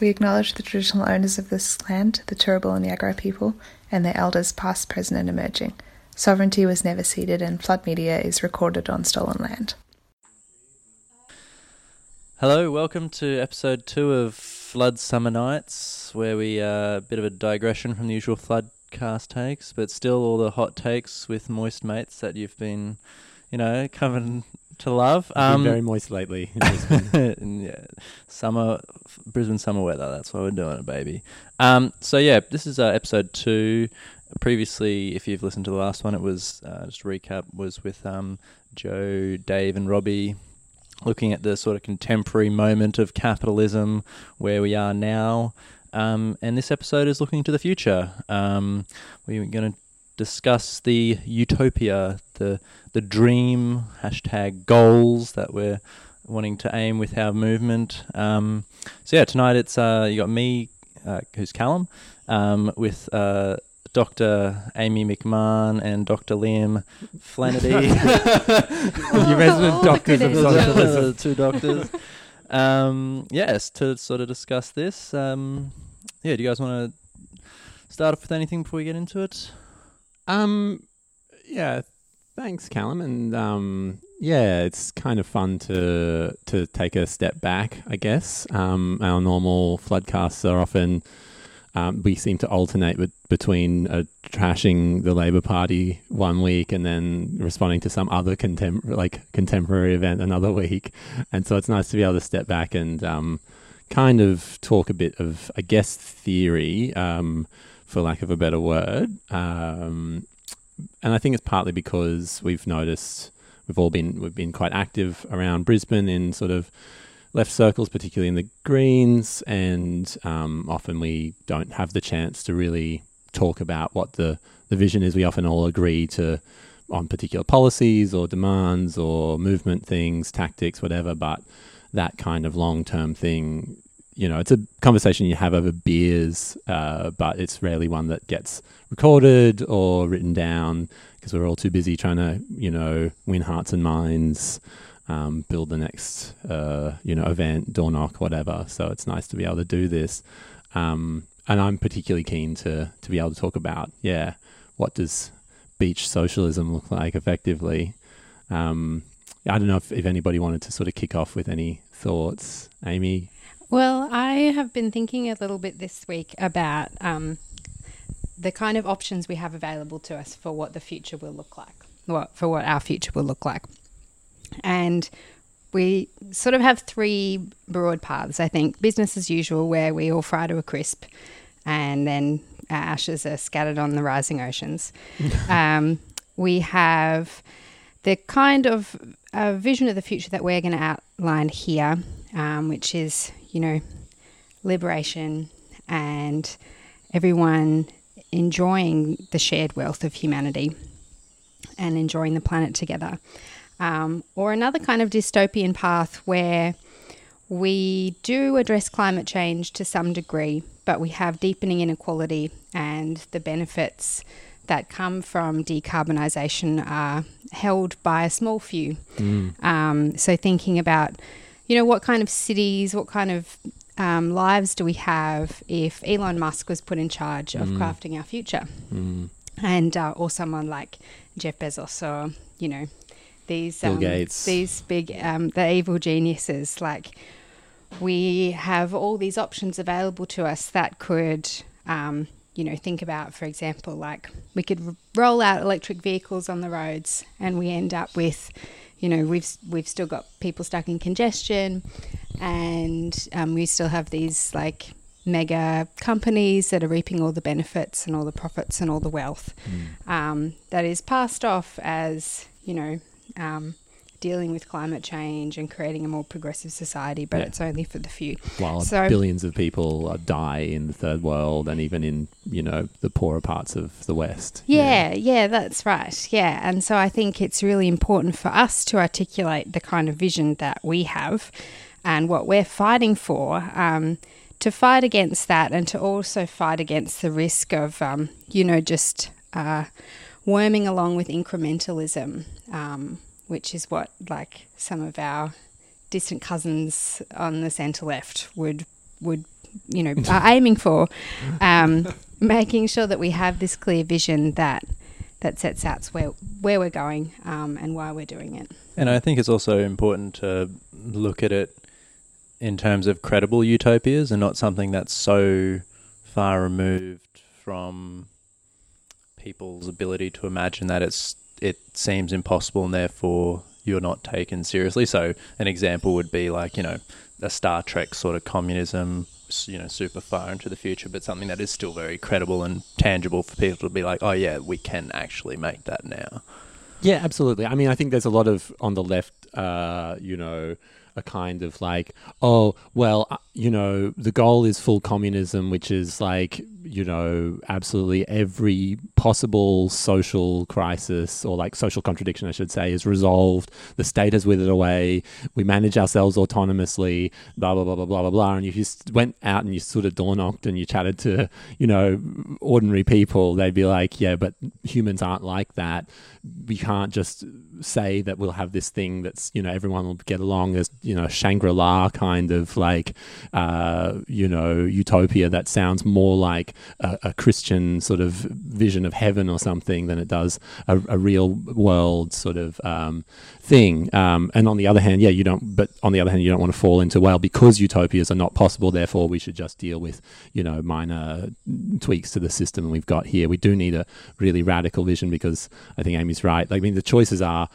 We acknowledge the traditional owners of this land, the Turrbal and Yagara people, and their elders past, present, and emerging. Sovereignty was never ceded, and flood media is recorded on stolen land. Hello, welcome to episode two of Flood Summer Nights, where we uh, a bit of a digression from the usual floodcast takes, but still all the hot takes with moist mates that you've been, you know, coming to love. Um, been very moist lately. In yeah, summer, Brisbane summer weather. That's why we're doing it, baby. Um, so yeah, this is uh, episode two. Previously, if you've listened to the last one, it was uh, just recap was with um, Joe, Dave, and Robbie looking at the sort of contemporary moment of capitalism where we are now. Um, and this episode is looking to the future. Um, we're going to discuss the utopia, the the dream hashtag goals that we're wanting to aim with our movement. Um, so yeah, tonight it's uh, you got me, uh, who's Calum, um, with uh, Dr. Amy McMahon and Dr. Liam Flannery. Your resident doctors of socialism. Two doctors. Um, yes, to sort of discuss this. Um, yeah, do you guys want to start off with anything before we get into it? Um, yeah, thanks, Calum, and um, yeah, it's kind of fun to to take a step back. I guess um, our normal floodcasts are often um, we seem to alternate with, between uh, trashing the Labor Party one week and then responding to some other contem- like contemporary event another week, and so it's nice to be able to step back and um, kind of talk a bit of, I guess, theory, um, for lack of a better word. Um, and I think it's partly because we've noticed we've all been we've been quite active around Brisbane in sort of left circles, particularly in the Greens, and um, often we don't have the chance to really talk about what the, the vision is. We often all agree to on particular policies or demands or movement things, tactics, whatever, but that kind of long term thing, you know, it's a conversation you have over beers, uh, but it's rarely one that gets recorded or written down because we're all too busy trying to, you know, win hearts and minds um, build the next uh, you know event, door knock, whatever. So it's nice to be able to do this. Um, and I'm particularly keen to to be able to talk about yeah, what does beach socialism look like effectively? Um, I don't know if, if anybody wanted to sort of kick off with any thoughts, Amy. Well, I have been thinking a little bit this week about um, the kind of options we have available to us for what the future will look like, what for what our future will look like. And we sort of have three broad paths, I think. Business as usual, where we all fry to a crisp and then our ashes are scattered on the rising oceans. um, we have the kind of uh, vision of the future that we're going to outline here, um, which is, you know, liberation and everyone enjoying the shared wealth of humanity and enjoying the planet together um, or another kind of dystopian path where we do address climate change to some degree, but we have deepening inequality and the benefits that come from decarbonisation are held by a small few. Mm. Um, so thinking about, you know, what kind of cities, what kind of um, lives do we have if Elon Musk was put in charge of mm. crafting our future, mm. and uh, or someone like Jeff Bezos or you know these um, these big um, the evil geniuses. Like we have all these options available to us that could. Um, you know, think about, for example, like we could r- roll out electric vehicles on the roads, and we end up with, you know, we've we've still got people stuck in congestion, and um, we still have these like mega companies that are reaping all the benefits and all the profits and all the wealth mm. um, that is passed off as you know um, dealing with climate change and creating a more progressive society, but yeah. it's only for the few. While so, billions of people die in the third world and even in, you know, the poorer parts of the West. Yeah, yeah, yeah, that's right. Yeah. And so I think it's really important for us to articulate the kind of vision that we have and what we're fighting for. Um, to fight against that and to also fight against the risk of, um, you know, just uh, worming along with incrementalism, um, which is what like some of our distant cousins on the centre left would would, you know, are aiming for, um, making sure that we have this clear vision that that sets out where where we're going um, and why we're doing it. And I think it's also important to look at it in terms of credible utopias and not something that's so far removed from people's ability to imagine that it's it seems impossible and therefore you're not taken seriously. So an example would be like, you know, a Star Trek sort of communism, you know, super far into the future, but something that is still very credible and tangible for people to be like, oh yeah, we can actually make that now. Yeah, absolutely. I mean, I think there's a lot of on the left, uh, you know, a kind of like, oh, well, uh, you know, the goal is full communism, which is like, you know, absolutely every possible social crisis or like social contradiction, I should say, is resolved. The state has withered away. We manage ourselves autonomously, blah, blah, blah, blah, blah, blah, blah. And if you went out and you sort of door knocked and you chatted to, you know, ordinary people, they'd be like, yeah, but humans aren't like that. We can't just say that we'll have this thing that's, you know, everyone will get along as, you know, Shangri La kind of like, uh, you know, utopia that sounds more like a, a, Christian sort of vision of heaven or something than it does a, a real world sort of um, thing. Um, and on the other hand, yeah, you don't. But on the other hand, you don't want to fall into well because utopias are not possible. Therefore, we should just deal with you know minor tweaks to the system we've got here. We do need a really radical vision because I think Amy's right. Like, I mean, the choices are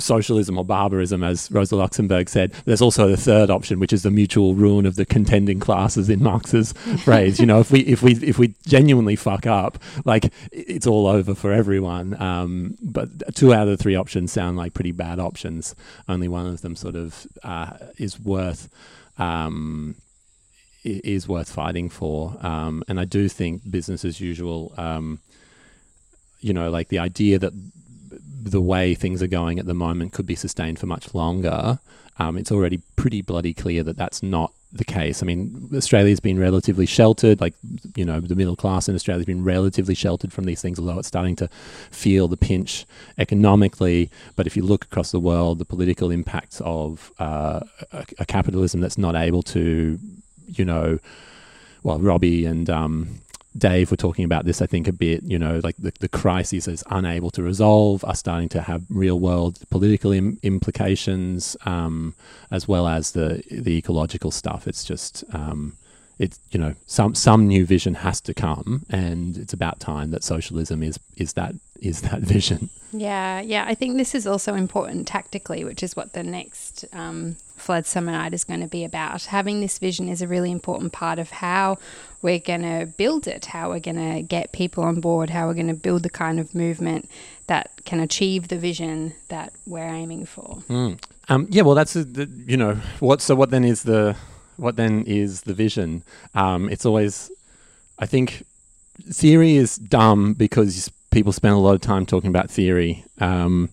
socialism or barbarism, as Rosa Luxemburg said. There's also the third option, which is the mutual ruin of the contending classes in Marx's phrase. You know, if we if we if we genuinely fuck up, like it's all over for everyone. Um, but two out of the three options sound like pretty bad options. Only one of them sort of uh, is worth. Um, is worth fighting for, um, and I do think business as usual. Um, you know, like the idea that the way things are going at the moment could be sustained for much longer, um, it's already pretty bloody clear that that's not the case. I mean, Australia's been relatively sheltered, like, you know, the middle class in Australia's been relatively sheltered from these things, although it's starting to feel the pinch economically. But if you look across the world, the political impacts of uh, a, a, capitalism that's not able to, you know, well, Robbie and um, Dave were talking about this, I think, a bit, you know, like the, the crises is unable to resolve are starting to have real world political Im- implications, um, as well as the, the ecological stuff. It's just, um, it's, you know, some, some new vision has to come and it's about time that socialism is, is that, is that vision. Yeah. Yeah. I think this is also important tactically, which is what the next, um, Flood Summer Night is going to be about. Having this vision is a really important part of how we're going to build it, how we're going to get people on board, how we're going to build the kind of movement that can achieve the vision that we're aiming for. Mm. Um, yeah, well, that's a, the, you know what. So what then is the what then is the vision? Um, it's always, I think, theory is dumb because people spend a lot of time talking about theory. Um,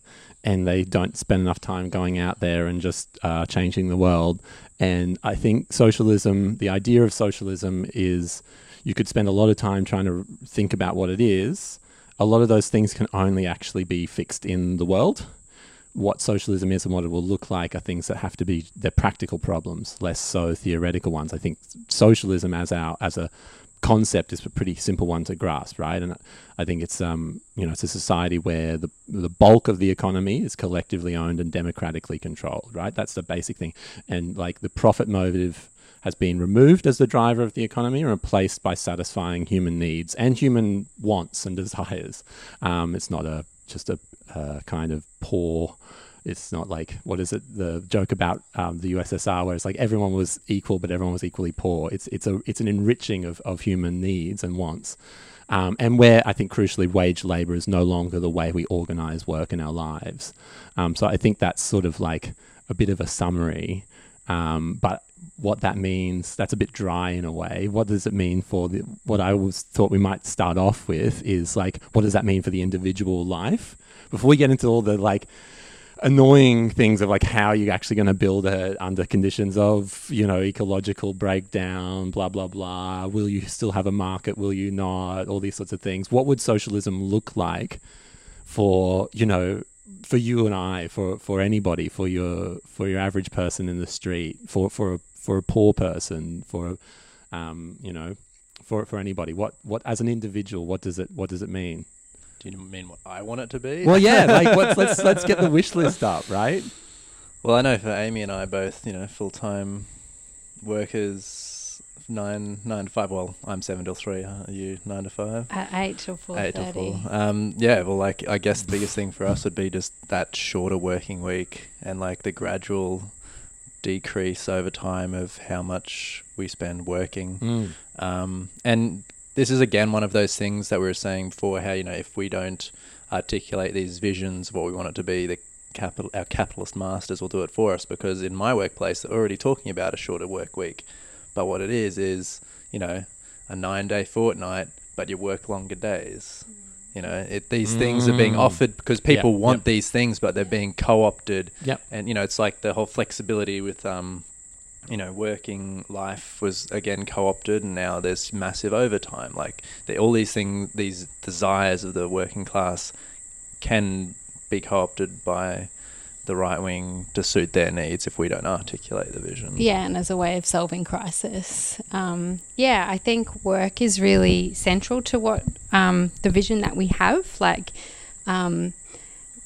and they don't spend enough time going out there and just uh, changing the world. And I think socialism, the idea of socialism is you could spend a lot of time trying to think about what it is. A lot of those things can only actually be fixed in the world. What socialism is and what it will look like are things that have to be they're practical problems, less so theoretical ones. I think socialism as our as a concept is a pretty simple one to grasp, right? And I think it's um, you know it's a society where the the bulk of the economy is collectively owned and democratically controlled, right? That's the basic thing, and like the profit motive has been removed as the driver of the economy and replaced by satisfying human needs and human wants and desires. Um, it's not a just a, a kind of poor it's not like what is it the joke about um, the USSR where it's like everyone was equal but everyone was equally poor. It's it's a it's an enriching of, of human needs and wants, um, and where I think crucially wage labor is no longer the way we organize work in our lives. Um, so I think that's sort of like a bit of a summary, um, but what that means that's a bit dry in a way. What does it mean for the, what I was thought we might start off with is like what does that mean for the individual life before we get into all the like annoying things of like how you're actually going to build it under conditions of you know ecological breakdown blah blah blah. Will you still have a market? Will you not? All these sorts of things. What would socialism look like for you know for you and I for for anybody for your for your average person in the street for for a, for a poor person for Um, you know, for for anybody, what what as an individual, what does it what does it mean? Do you mean what I want it to be? Well, yeah, like what's, let's let's get the wish list up, right? Well, I know for Amy and I both, you know, full time workers, nine nine to five. Well, I'm seven till three. Are you nine to five? At eight till four Eight till four. Um, yeah. Well, like I guess the biggest thing for us would be just that shorter working week and like the gradual decrease over time of how much we spend working. Mm. Um, and this is again one of those things that we were saying before. How you know if we don't articulate these visions of what we want it to be, the capital our capitalist masters will do it for us. Because in my workplace, they're already talking about a shorter work week, but what it is is you know a nine day fortnight, but you work longer days. You know, it, these things are being Mm. offered because people Yep, want yep. these things, but they're being co-opted. Yep. And you know, it's like the whole flexibility with um, you know, working life was again co-opted, and now there's massive overtime. Like all these things, these desires of the working class can be co-opted by the right wing to suit their needs if we don't articulate the vision. Yeah, and as a way of solving crisis. Um, yeah, I think work is really central to what um, the vision that we have, like um,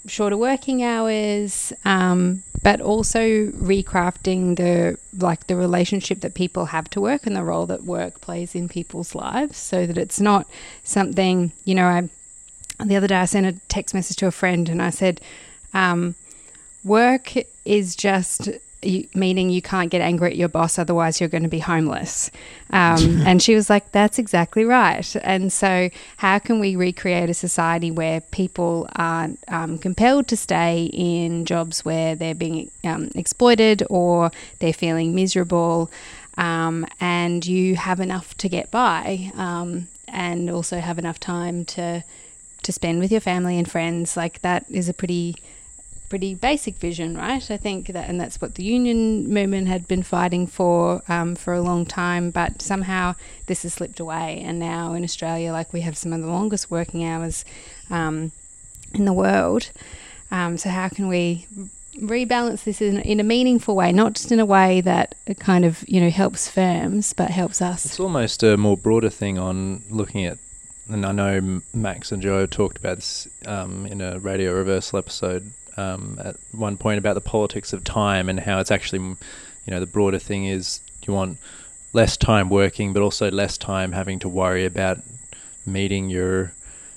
shorter working hours, um, but also recrafting the like the relationship that people have to work and the role that work plays in people's lives, so that it's not something you know. I the other day I sent a text message to a friend and I said. Um, work is just you, meaning you can't get angry at your boss, otherwise you're going to be homeless. Um, and she was like, "That's exactly right." And so, how can we recreate a society where people aren't um, compelled to stay in jobs where they're being um, exploited or they're feeling miserable, um, and you have enough to get by, um, and also have enough time to to spend with your family and friends? Like that is a pretty pretty basic vision, right? I think that, and that's what the union movement had been fighting for um, for a long time. But somehow this has slipped away, and now in Australia, like we have some of the longest working hours um, in the world. Um, so how can we rebalance this in, in a meaningful way, not just in a way that kind of you know helps firms, but helps us? It's almost a more broader thing on looking at, and I know Max and Joe talked about this um, in a Radio Reversal episode um, at one point about the politics of time and how it's actually, you know, the broader thing is you want less time working, but also less time having to worry about meeting your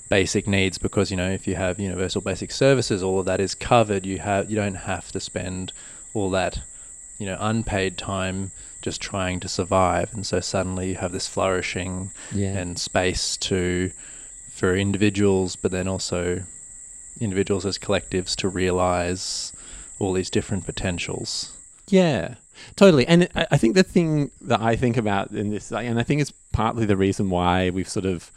basic needs because you know if you have universal basic services all of that is covered you have you don't have to spend all that you know unpaid time just trying to survive and so suddenly you have this flourishing Yeah. and space to for individuals but then also individuals as collectives to realize all these different potentials Yeah, totally. And I, think the thing that I think about in this, and I think it's partly the reason why we've sort of,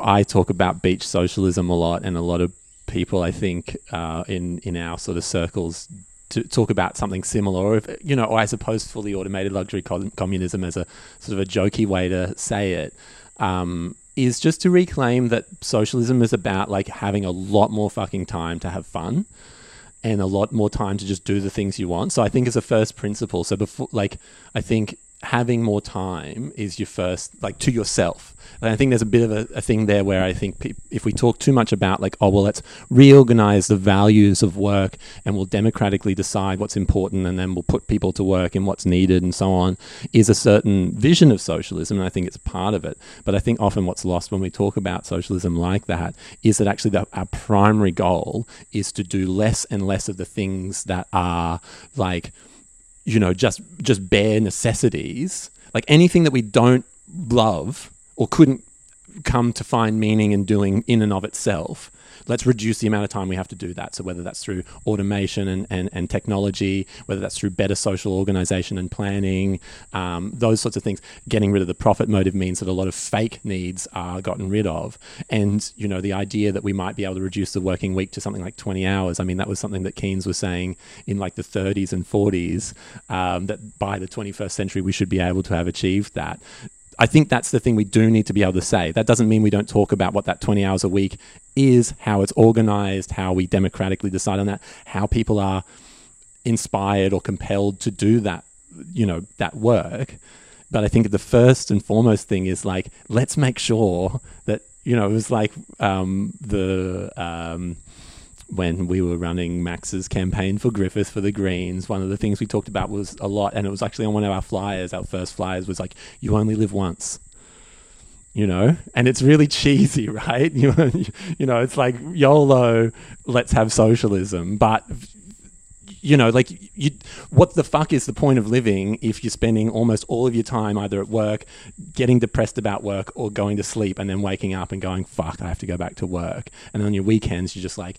I talk about beach socialism a lot, and a lot of people, I think, uh, in in our sort of circles. To talk about something similar, or if you know, or I suppose fully automated luxury com- communism as a sort of a jokey way to say it, um, is just to reclaim that socialism is about like having a lot more fucking time to have fun and a lot more time to just do the things you want. So I think as a first principle, so before like I think having more time is your first like to yourself. And I think there's a bit of a, a thing there where I think pe- if we talk too much about like oh well let's reorganize the values of work and we'll democratically decide what's important and then we'll put people to work and what's needed and so on is a certain vision of socialism and I think it's part of it. But I think often what's lost when we talk about socialism like that is that actually the, our primary goal is to do less and less of the things that are like you know just just bare necessities. Like anything that we don't love or couldn't come to find meaning in doing in and of itself let's reduce the amount of time we have to do that. So whether that's through automation and, and, and technology whether that's through better social organization and planning um, those sorts of things getting rid of the profit motive means that a lot of fake needs are gotten rid of. And you know the idea that we might be able to reduce the working week to something like 20 hours i mean that was something that keynes was saying in like the 30s and 40s um, that by the 21st century we should be able to have achieved that I think that's the thing we do need to be able to say. That doesn't mean we don't talk about what that 20 hours a week is, how it's organized, how we democratically decide on that, how people are inspired or compelled to do that, you know, that work. but I think the first and foremost thing is like let's make sure that you know it was like um, the um, when we were running Max's campaign for Griffith for the Greens, one of the things we talked about was a lot, and it was actually on one of our flyers. Our first flyers was like, "You only live once." You know, and it's really cheesy, right? You, you know, it's like YOLO, let's have socialism, but you know, like you, what the fuck is the point of living if you're spending almost all of your time either at work, getting depressed about work, or going to sleep and then waking up and going, fuck, I have to go back to work. And on your weekends, you're just like,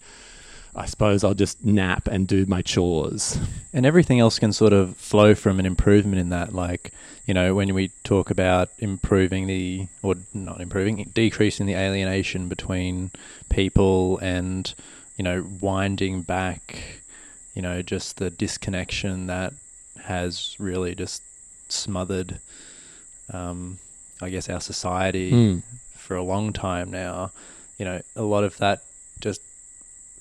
I suppose I'll just nap and do my chores. And everything else can sort of flow from an improvement in that. Like, you know, when we talk about improving the, or not improving, decreasing the alienation between people and, you know, winding back, you know, just the disconnection that has really just smothered, um, I guess, our society Mm. for a long time now. You know, a lot of that just,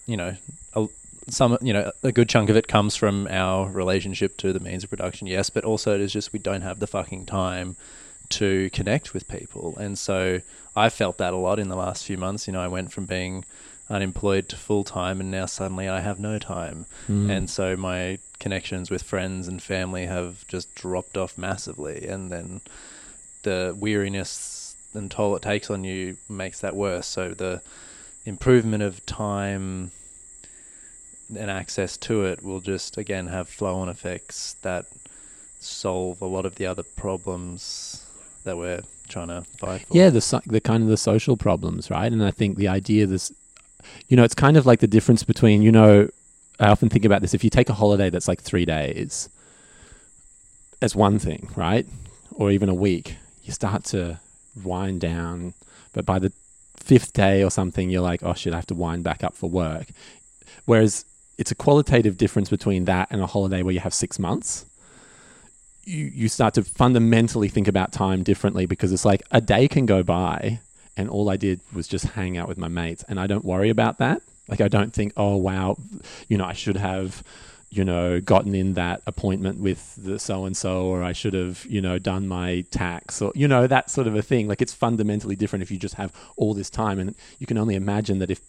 you know, a, some, you know, a good chunk of it comes from our relationship to the means of production, yes, but also it is just we don't have the fucking time to connect with people. And so I felt that a lot in the last few months. You know, I went from being unemployed to full time and now suddenly I have no time. Mm. And so my connections with friends and family have just dropped off massively. And then the weariness and toll it takes on you makes that worse. So the improvement of time and access to it will just again have flow on effects that solve a lot of the other problems that we're trying to fight for. Yeah, the the kind of the social problems, right? And I think the idea this, you know, it's kind of like the difference between, you know, I often think about this. If you take a holiday that's like three days, as one thing, right, or even a week, you start to wind down, but by the fifth day or something, you're like, oh shit, I have to wind back up for work. Whereas it's a qualitative difference between that and a holiday where you have six months you, you start to fundamentally think about time differently because it's like a day can go by and all I did was just hang out with my mates and I don't worry about that. Like I don't think, oh wow, you know, I should have, you know, gotten in that appointment with the so and so or I should have, you know, done my tax or you know, that sort of a thing. Like it's fundamentally different if you just have all this time and you can only imagine that if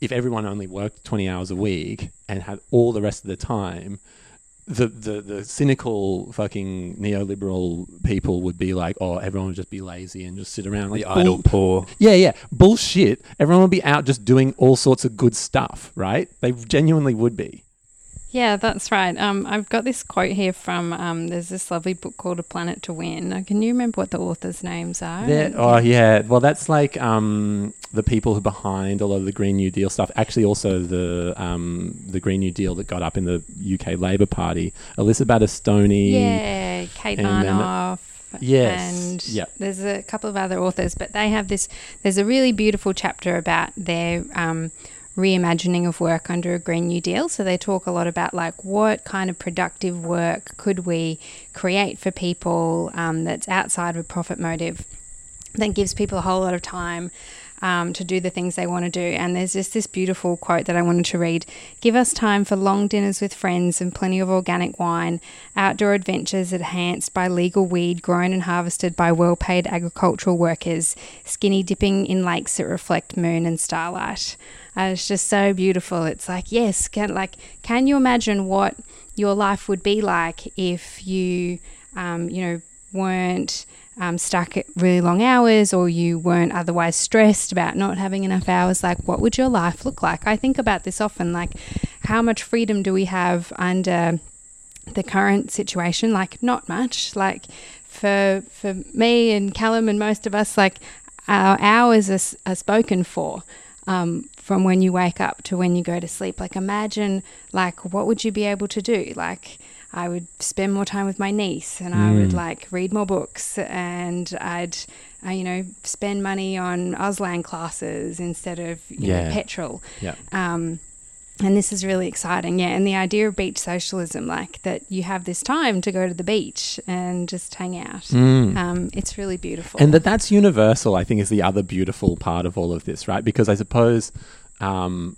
if everyone only worked 20 hours a week and had all the rest of the time, the, the, the cynical fucking neoliberal people would be like, oh, everyone would just be lazy and just sit around. Like, the idle bull- poor. Yeah, yeah. Bullshit. Everyone would be out just doing all sorts of good stuff, right? They genuinely would be. Yeah, that's right. Um, I've got this quote here from um, there's this lovely book called A Planet to Win. Can you remember what the authors' names are? They're- oh, yeah. Well, that's like um, the people who are behind a lot of the Green New Deal stuff. Actually, also the um, the Green New Deal that got up in the UK Labour Party. Alyssa Battistoni. Yeah, Kate then- Aronoff. Yes, And yep. there's a couple of other authors, but they have this. There's a really beautiful chapter about their um, reimagining of work under a Green New Deal. So they talk a lot about like what kind of productive work could we create for people um, that's outside of a profit motive that gives people a whole lot of time um, to do the things they want to do. And there's just this beautiful quote that I wanted to read Give us time for long dinners with friends and plenty of organic wine, outdoor adventures enhanced by legal weed grown and harvested by well paid agricultural workers, skinny dipping in lakes that reflect moon and starlight. Uh, it's just so beautiful. It's like, yes, can, like, can you imagine what your life would be like if you, um, you know, weren't um, stuck at really long hours or you weren't otherwise stressed about not having enough hours, like what would your life look like? I think about this often, like how much freedom do we have under the current situation? Like not much. Like for for me and Calum and most of us, like our hours are, are spoken for. Um, from when you wake up to when you go to sleep like imagine like what would you be able to do like I would spend more time with my niece and I would Mm. like read more books and I'd, uh, you know, spend money on Auslan classes instead of, you Yeah. know, petrol. Yeah. Um, and this is really exciting. Yeah. And the idea of beach socialism, like that you have this time to go to the beach and just hang out. Mm. Um, it's really beautiful. And that that's universal, I think, is the other beautiful part of all of this, right? Because I suppose, um,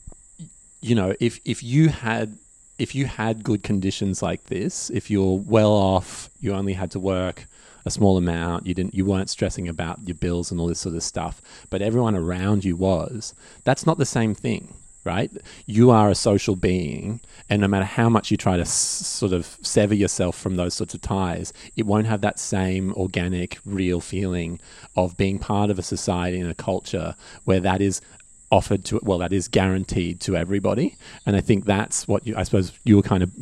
you know, if if you had if you had good conditions like this, if you're well off, you only had to work a small amount. You didn't you weren't stressing about your bills and all this sort of stuff, but everyone around you was. That's not the same thing right? You are a social being, and no matter how much you try to s- sort of sever yourself from those sorts of ties, it won't have that same organic, real feeling of being part of a society and a culture where that is offered to well that is guaranteed to everybody and i think that's what you i suppose you were kind of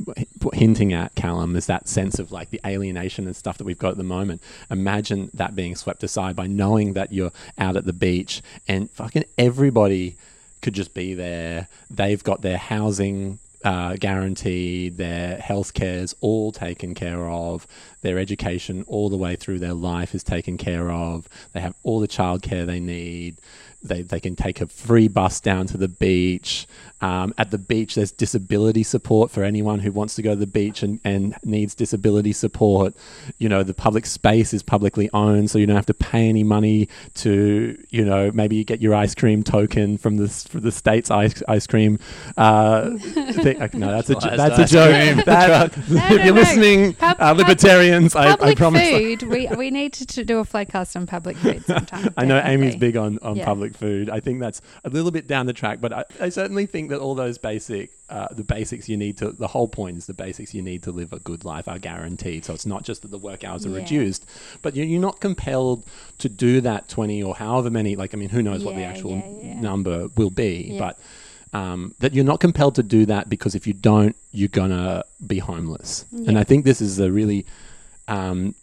hinting at calum is that sense of like the alienation and stuff that we've got at the moment imagine that being swept aside by knowing that you're out at the beach and fucking everybody could just be there. They've got their housing uh, guaranteed, their healthcare is all taken care of, their education all the way through their life is taken care of. They have all the childcare they need. They, they can take a free bus down to the beach. Um, at the beach, there's disability support for anyone who wants to go to the beach and, and needs disability support. You know, the public space is publicly owned, so you don't have to pay any money to, you know, maybe you get your ice cream token from the, from the state's ice, ice cream. Uh, thing. No, that's a, jo- that's a joke. That, No, if no, you're no. listening, Pub- uh, pub- libertarians, I, I public promise. food. we we need to, to do a floodcast on public food sometime. I know Amy's definitely. big on, on Yeah. public food. I think that's a little bit down the track, but I, I certainly think that all those basic, uh, the basics you need to, the whole point is the basics you need to live a good life are guaranteed. So it's not just that the work hours are Yeah. reduced, but you're, you're not compelled to do that 20 or however many, like, I mean, who knows what the actual yeah, yeah. number will be, Yeah. but um, that you're not compelled to do that because if you don't, you're gonna be homeless. And I think this is a really, um,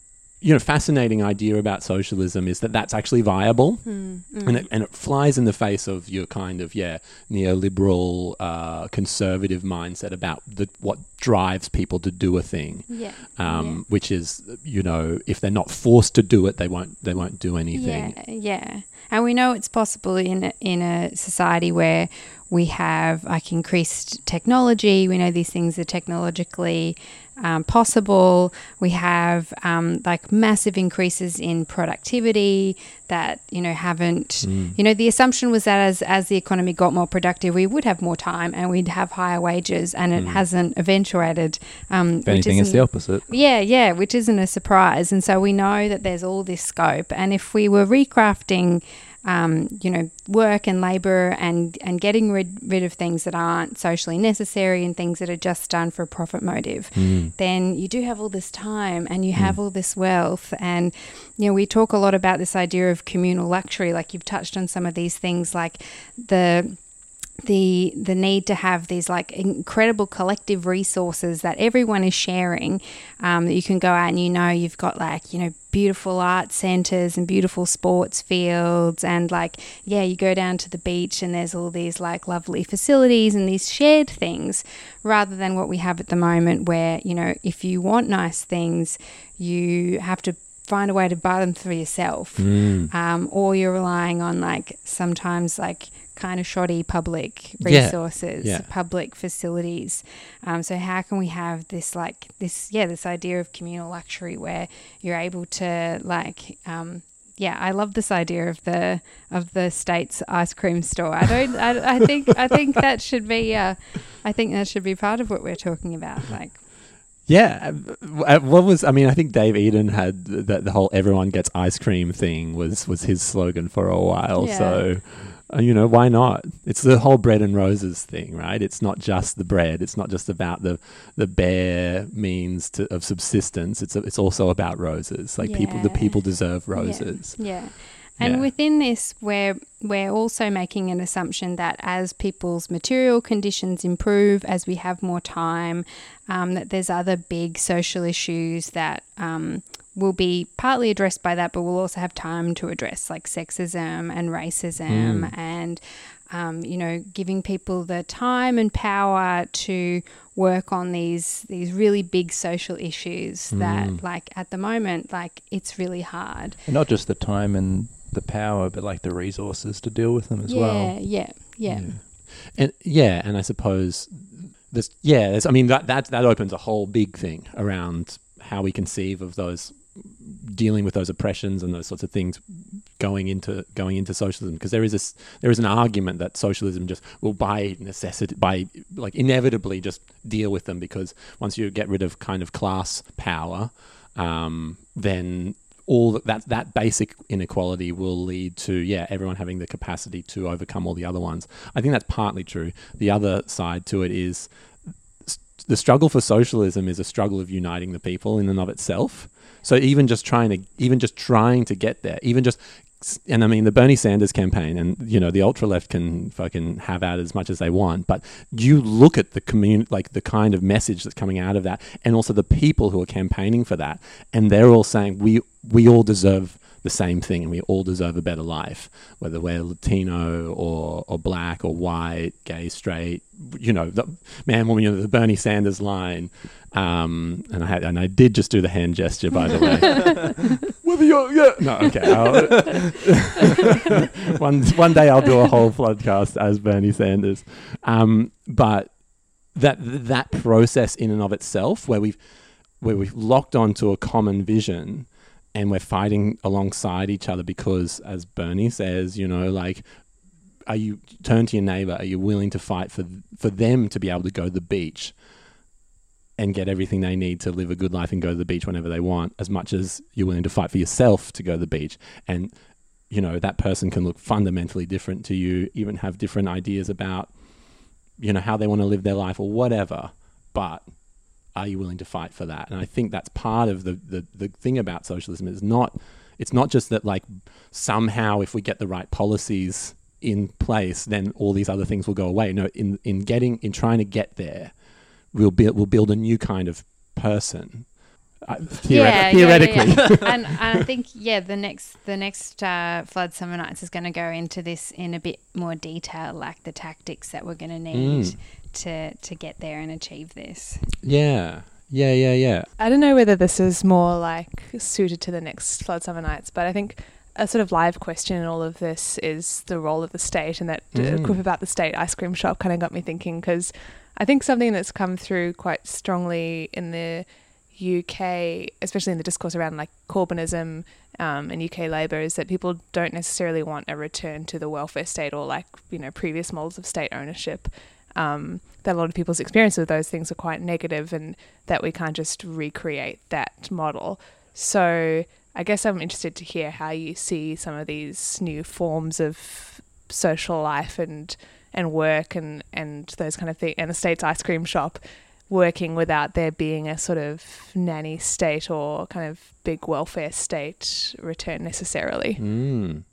you know, fascinating idea about socialism is that that's actually viable, Mm, mm. and it, and it flies in the face of your kind of yeah neoliberal, uh, conservative mindset about the what drives people to do a thing. yeah. Um, Which is, you know, if they're not forced to do it, they won't. They won't do anything. Yeah, yeah. And we know it's possible in a, in a society where we have like increased technology. We know these things are technologically um, possible. We have um, like massive increases in productivity that you know haven't. Mm. You know, the assumption was that as as the economy got more productive, we would have more time and we'd have higher wages, and it Mm. hasn't eventuated. Um, If anything, it's the opposite. yeah, yeah, which isn't a surprise. And so we know that there's all this scope. And if we were recrafting, um, you know, work and labor and, and getting rid, rid of things that aren't socially necessary and things that are just done for a profit motive, Mm. then you do have all this time and you have all this wealth. And, you know, we talk a lot about this idea of communal luxury. Like you've touched on some of these things, like the the the need to have these like incredible collective resources that everyone is sharing um, that you can go out and you know you've got like you know beautiful art centers and beautiful sports fields and like yeah you go down to the beach and there's all these like lovely facilities and these shared things rather than what we have at the moment where you know if you want nice things you have to find a way to buy them for yourself Mm. um, or you're relying on like sometimes like kind of shoddy public resources, yeah. public facilities. Um, so how can we have this like this yeah this idea of communal luxury where you're able to like um, yeah, I love this idea of the of the state's ice cream store. I don't. I, I think. I think that should be. Uh, I think that should be part of what we're talking about. Like, Yeah. uh, What was? I mean, I think Dave Eden had that the whole "everyone gets ice cream" thing was was his slogan for a while. Yeah. So, uh, you know, why not? It's the whole bread and roses thing, right? It's not just the bread. It's not just about the the bare means to, of subsistence. It's it's also about roses. Like people, the people deserve roses. Yeah. And Yeah. within this, we're, we're also making an assumption that as people's material conditions improve, as we have more time, um, that there's other big social issues that um, will be partly addressed by that, but we'll also have time to address, like sexism and racism Mm. and, um, you know, giving people the time and power to work on these these really big social issues Mm. that, like, at the moment, like, it's really hard. And not just the time and the power, but like the resources to deal with them as yeah, well. Yeah, yeah, yeah. And yeah, and I suppose this. Yeah, I mean that that that opens a whole big thing around how we conceive of those dealing with those oppressions and those sorts of things going into going into socialism because there is this there is an argument that socialism just will by necessity by like inevitably just deal with them because once you get rid of kind of class power um, then all that, that that basic inequality will lead to yeah everyone having the capacity to overcome all the other ones. I think that's partly true. The other side to it is the struggle for socialism is a struggle of uniting the people in and of itself. So even just trying to even just trying to get there, even just and I mean the Bernie Sanders campaign, and you know the ultra left can fucking have at as much as they want, but you look at the community, like the kind of message that's coming out of that, and also the people who are campaigning for that, and they're all saying we we all deserve the same thing and we all deserve a better life, whether we're Latino or, or black or white, gay, straight, you know, the man, woman, you know, the Bernie Sanders line. Um, and I had, and I did just do the hand gesture, by the way. whether you're, yeah, no, okay. one, one day I'll do a whole floodcast as Bernie Sanders. Um, but that, that process in and of itself, where we've, where we've locked onto a common vision and we're fighting alongside each other because, as Bernie says, you know, like, are you turn to your neighbor? Are you willing to fight for for them to be able to go to the beach and get everything they need to live a good life and go to the beach whenever they want, as much as you're willing to fight for yourself to go to the beach? And you know that person can look fundamentally different to you, even have different ideas about you know how they want to live their life or whatever, but are you willing to fight for that? And I think that's part of the, the, the thing about socialism is not it's not just that like somehow if we get the right policies in place, then all these other things will go away. No, in in getting in trying to get there, we'll build we'll build a new kind of person. Uh, theoret- yeah, theoretically, yeah, yeah. and, and I think yeah, the next the next uh, flood summer nights is going to go into this in a bit more detail, like the tactics that we're going to need Mm. To to get there and achieve this. yeah, yeah, yeah, yeah. I don't know whether this is more like suited to the next Flood Summer Nights, but I think a sort of live question in all of this is the role of the state, and that Mm. quip about the state ice cream shop kind of got me thinking because I think something that's come through quite strongly in the UK, especially in the discourse around like Corbynism um, and UK Labour, is that people don't necessarily want a return to the welfare state or like you know previous models of state ownership. Um, that a lot of people's experience of those things are quite negative, and that we can't just recreate that model. So I guess I'm interested to hear how you see some of these new forms of social life and and work and and those kind of things, and the state's ice cream shop working without there being a sort of nanny state or kind of big welfare state return necessarily. Mm.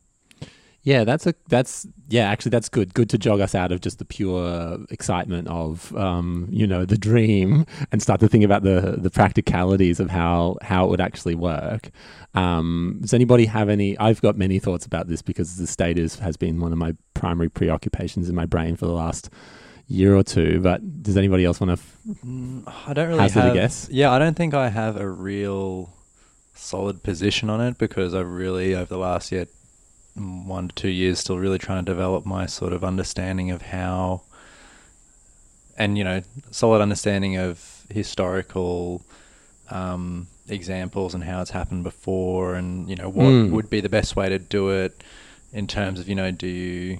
Yeah, that's a that's yeah. Actually, that's good. Good to jog us out of just the pure excitement of um, you know the dream and start to think about the the practicalities of how how it would actually work. Um, does anybody have any? I've got many thoughts about this because the state is has been one of my primary preoccupations in my brain for the last year or two. But does anybody else want to? F- Mm, I don't really Hazard a have. guess? Yeah, I don't think I have a real solid position on it because I've really over the last yet one to two years still really trying to develop my sort of understanding of how and you know solid understanding of historical um, examples and how it's happened before and you know what Mm. would be the best way to do it in terms of you know do you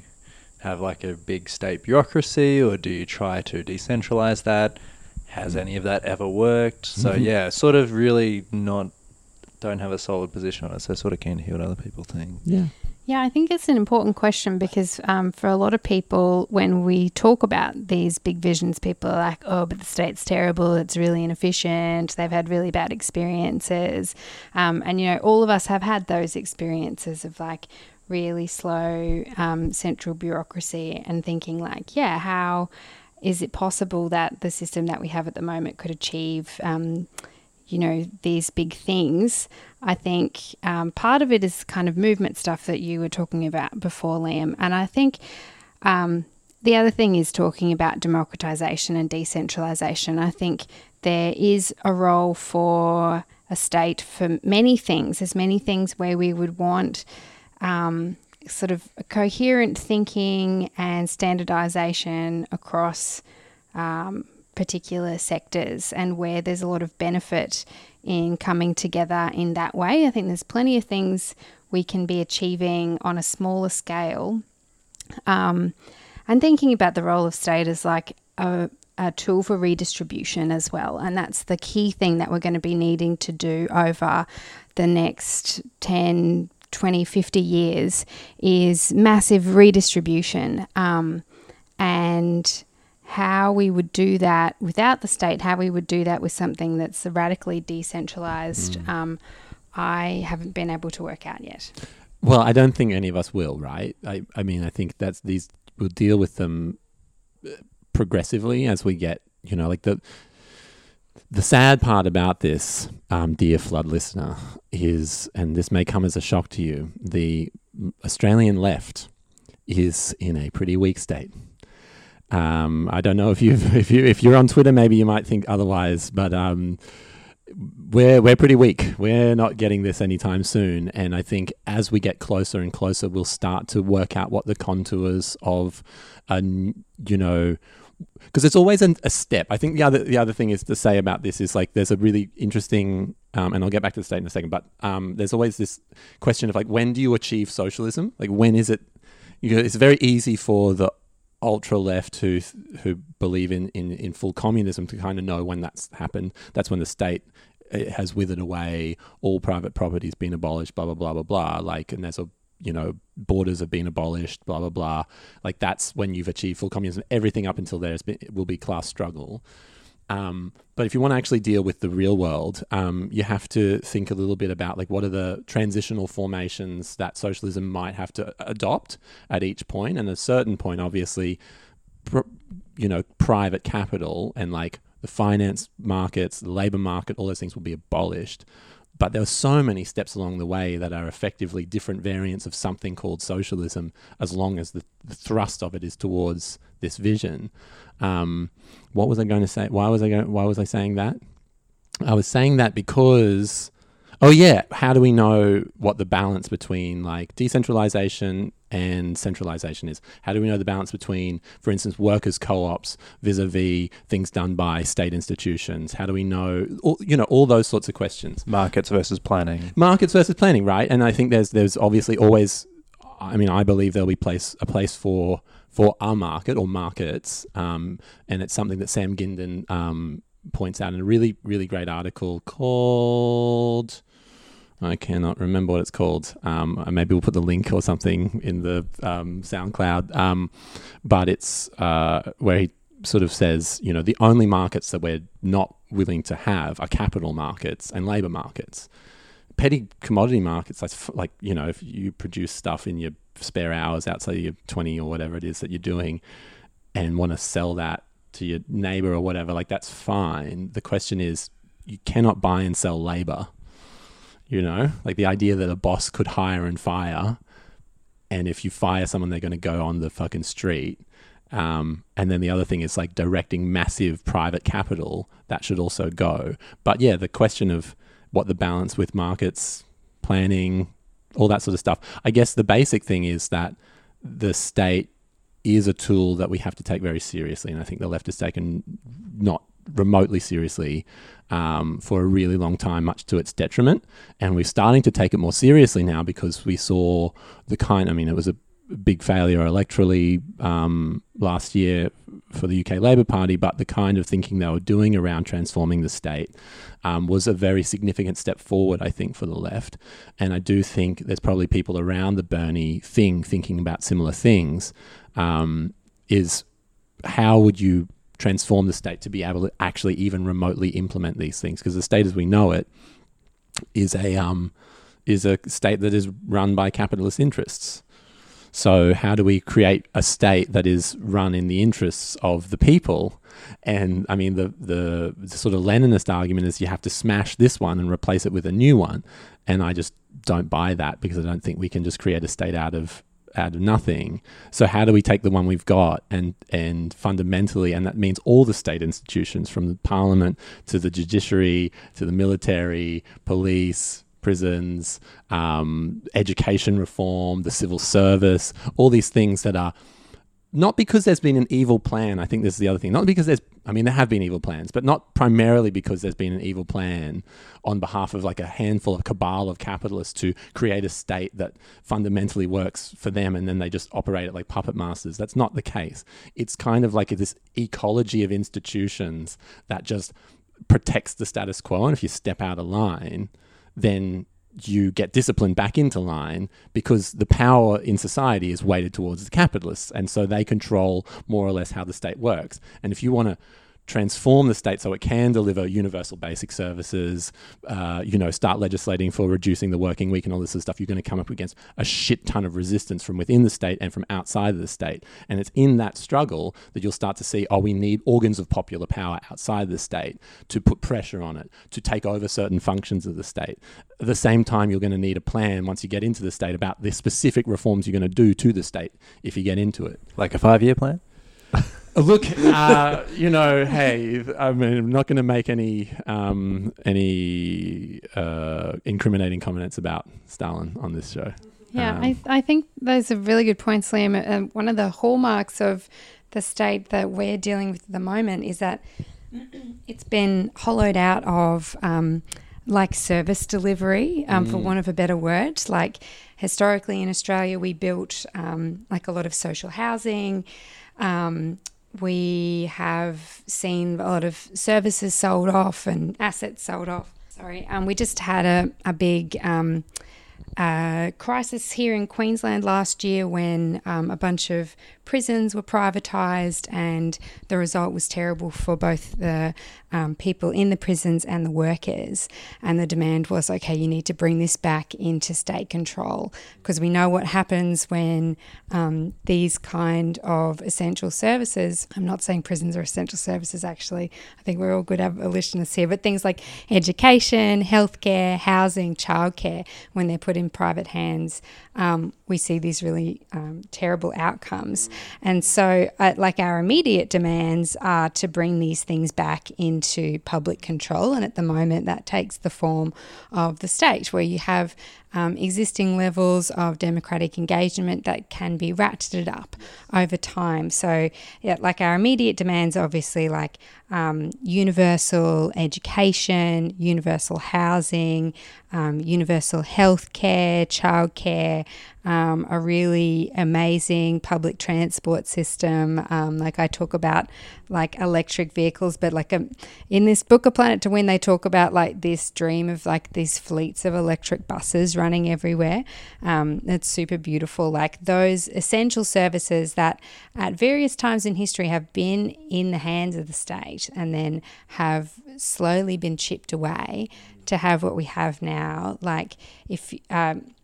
have like a big state bureaucracy or do you try to decentralize that has any of that ever worked so Mhm. yeah sort of really not don't have a solid position on it so sort of keen to hear what other people think yeah. Yeah, I think it's an important question because um, for a lot of people, when we talk about these big visions, people are like, oh, but the state's terrible. It's really inefficient. They've had really bad experiences. Um, and, you know, all of us have had those experiences of like really slow um, central bureaucracy and thinking, like, yeah, how is it possible that the system that we have at the moment could achieve? You know, these big things. I think um, part of it is kind of movement stuff that you were talking about before, Liam. And I think um, the other thing is talking about democratization and decentralization. I think there is a role for a state for many things. There's many things where we would want um, sort of coherent thinking and standardization across um, particular sectors and where there's a lot of benefit in coming together in that way. I think there's plenty of things we can be achieving on a smaller scale. Um, and thinking about the role of state as like a, a tool for redistribution as well. And that's the key thing that we're going to be needing to do over the next 10, 20, 50 years is massive redistribution. Um, and how we would do that without the state, how we would do that with something that's radically decentralized, Mm. um, I haven't been able to work out yet. Well, I don't think any of us will, right? I, I mean, I think that's these we'll deal with them uh, progressively as we get, you know, like the the sad part about this, um, dear flood listener, is, and this may come as a shock to you, the Australian left is in a pretty weak state. Um, I don't know if you if you if you're on Twitter, maybe you might think otherwise, but um, we're we're pretty weak. We're not getting this anytime soon, and I think as we get closer and closer, we'll start to work out what the contours of, a you know, because it's always an, a step. I think the other the other thing is to say about this is like there's a really interesting, um, and I'll get back to the state in a second, but um, there's always this question of like when do you achieve socialism? Like when is it? You know, it's very easy for the ultra left who who believe in, in, in full communism to kind of know when that's happened. That's when the state uh, has withered away, all private property's been abolished, blah blah blah blah blah. Like, and there's a you know borders have been abolished, blah blah blah. Like that's when you've achieved full communism. Everything up until there has been will be class struggle. Um, but if you want to actually deal with the real world, um, you have to think a little bit about like what are the transitional formations that socialism might have to adopt at each point. And at a certain point, obviously, pr- you know, private capital and like the finance markets, the labor market, all those things will be abolished. But there are so many steps along the way that are effectively different variants of something called socialism, as long as the, the thrust of it is towards this vision. Um, what was I going to say? Why was I going? Why was I saying that? I was saying that because, oh yeah, how do we know what the balance between like decentralization and centralization is? How do we know the balance between, for instance, workers' co-ops vis-a-vis things done by state institutions? How do we know, all, you know, all those sorts of questions? Markets versus planning. markets versus planning, right? And I think there's there's obviously always, I mean, I believe there'll be place a place for for our market or markets, um, and it's something that Sam Gindin um, points out in a really really great article called. I cannot remember what it's called. Um, maybe we'll put the link or something in the um, SoundCloud. Um, but it's uh, where he sort of says, you know, the only markets that we're not willing to have are capital markets and labor markets petty commodity markets like like you know if you produce stuff in your spare hours outside of your 20 or whatever it is that you're doing and want to sell that to your neighbor or whatever like that's fine. The question is you cannot buy and sell labor you know? Like the idea that a boss could hire and fire and if you fire someone they're going to go on the fucking street. Um, and then the other thing is like directing massive private capital that should also go. But yeah the question of what the balance with markets, planning, all that sort of stuff. I guess the basic thing is that the state is a tool that we have to take very seriously, and I think the left has taken not remotely seriously um, for a really long time, much to its detriment. And we're starting to take it more seriously now because we saw the kind. I mean, it was a big failure electorally um, last year for the UK Labor Party, but the kind of thinking they were doing around transforming the state um, was a very significant step forward, I think, for the left. And I do think there's probably people around the Bernie thing thinking about similar things. Um, is how would you transform the state to be able to actually even remotely implement these things? Because the state as we know it is a um, is a state that is run by capitalist interests. So, how do we create a state that is run in the interests of the people? And I mean, the, the, sort of Leninist argument is you have to smash this one and replace it with a new one. And I just don't buy that because I don't think we can just create a state out of out of nothing. So how do we take the one we've got and and fundamentally, and that means all the state institutions, from the parliament to the judiciary to the military, police, prisons, um, education reform, the civil service, all these things that are not because there's been an evil plan. I think this is the other thing. Not because there's, I mean, there have been evil plans, but not primarily because there's been an evil plan on behalf of like a handful of cabal of capitalists to create a state that fundamentally works for them and then they just operate it like puppet masters. That's not the case. It's kind of like this ecology of institutions that just protects the status quo. And if you step out of line, then you get disciplined back into line because the power in society is weighted towards the capitalists. And so they control more or less how the state works. And if you want to transform the state so it can deliver universal basic services, uh, you know, start legislating for reducing the working week and all this stuff, you're going to come up against a shit ton of resistance from within the state and from outside of the state. And it's in that struggle that you'll start to see, oh, we need organs of popular power outside the state to put pressure on it, to take over certain functions of the state. At the same time, you're going to need a plan once you get into the state about the specific reforms you're going to do to the state if you get into it. Like a five year plan? Look, uh, you know, hey, I mean, I'm not going to make any um, any uh, incriminating comments about Stalin on this show. Yeah, Um, I, I think those are really good points, Liam. And one of the hallmarks of the state that we're dealing with at the moment is that it's been hollowed out of um, like service delivery, um, for Mm. want of a better word. Like historically in Australia, we built um, like a lot of social housing. Um, we have seen a lot of services sold off and assets sold off. Sorry, um, we just had a, a big um, uh, crisis here in Queensland last year when um, a bunch of prisons were privatised, and the result was terrible for both the um, people in the prisons and the workers. And the demand was okay, you need to bring this back into state control because we know what happens when um, these kind of essential services. I'm not saying prisons are essential services, actually. I think we're all good abolitionists here, but things like education, healthcare, housing, childcare, when they're put in private hands, um, we see these really um, terrible outcomes. And so, uh, like, our immediate demands are to bring these things back into public control. And at the moment, that takes the form of the state, where you have um, existing levels of democratic engagement that can be ratcheted up over time. So, yeah, like our immediate demands, obviously, like um, universal education, universal housing, um, universal health care, childcare, um, a really amazing public transport system. Um, like I talk about, like electric vehicles, but like um, in this book, A Planet to Win, they talk about like this dream of like these fleets of electric buses running everywhere. Um, it's super beautiful. Like those essential services that at various times in history have been in the hands of the state and then have slowly been chipped away to have what we have now. Like if um,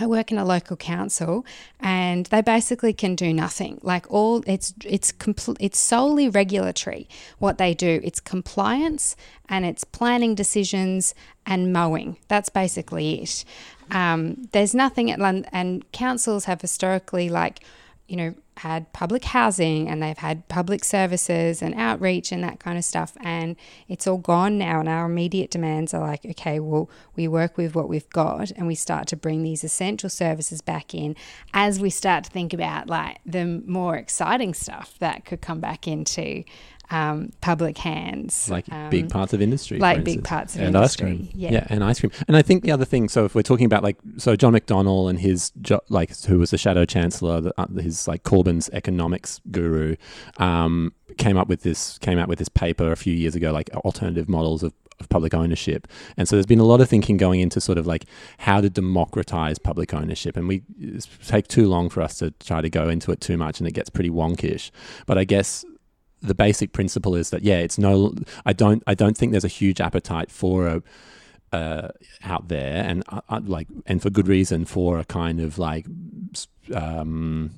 I work in a local council, and they basically can do nothing. Like all, it's it's compl- it's solely regulatory. What they do, it's compliance and it's planning decisions and mowing. That's basically it. Um, there's nothing at and councils have historically like you know, had public housing and they've had public services and outreach and that kind of stuff. And it's all gone now. And our immediate demands are like, okay, well, we work with what we've got and we start to bring these essential services back in as we start to think about like the more exciting stuff that could come back into um, public hands. like Um, big parts of industry, like big parts of And ice industry. cream. Yeah. Yeah. and ice cream. And I think the other thing, so if we're talking about like, so John McDonnell and his, jo- like, who was the shadow chancellor, the, uh, his like Corbyn's economics guru, um, came up with this, came out with this paper a few years ago, like alternative models of, of public ownership. And so there's been a lot of thinking going into sort of like how to democratize public ownership. And we it's take too long for us to try to go into it too much and it gets pretty wonkish. But I guess the basic principle is that yeah, it's no. I don't. I don't think there's a huge appetite for a uh, out there, and uh, uh, like, and for good reason, for a kind of like um,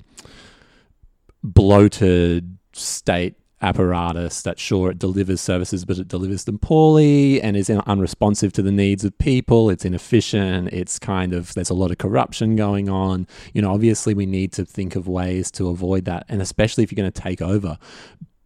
bloated state apparatus that sure it delivers services but it delivers them poorly and is unresponsive to the needs of people it's inefficient it's kind of there's a lot of corruption going on you know obviously we need to think of ways to avoid that and especially if you're going to take over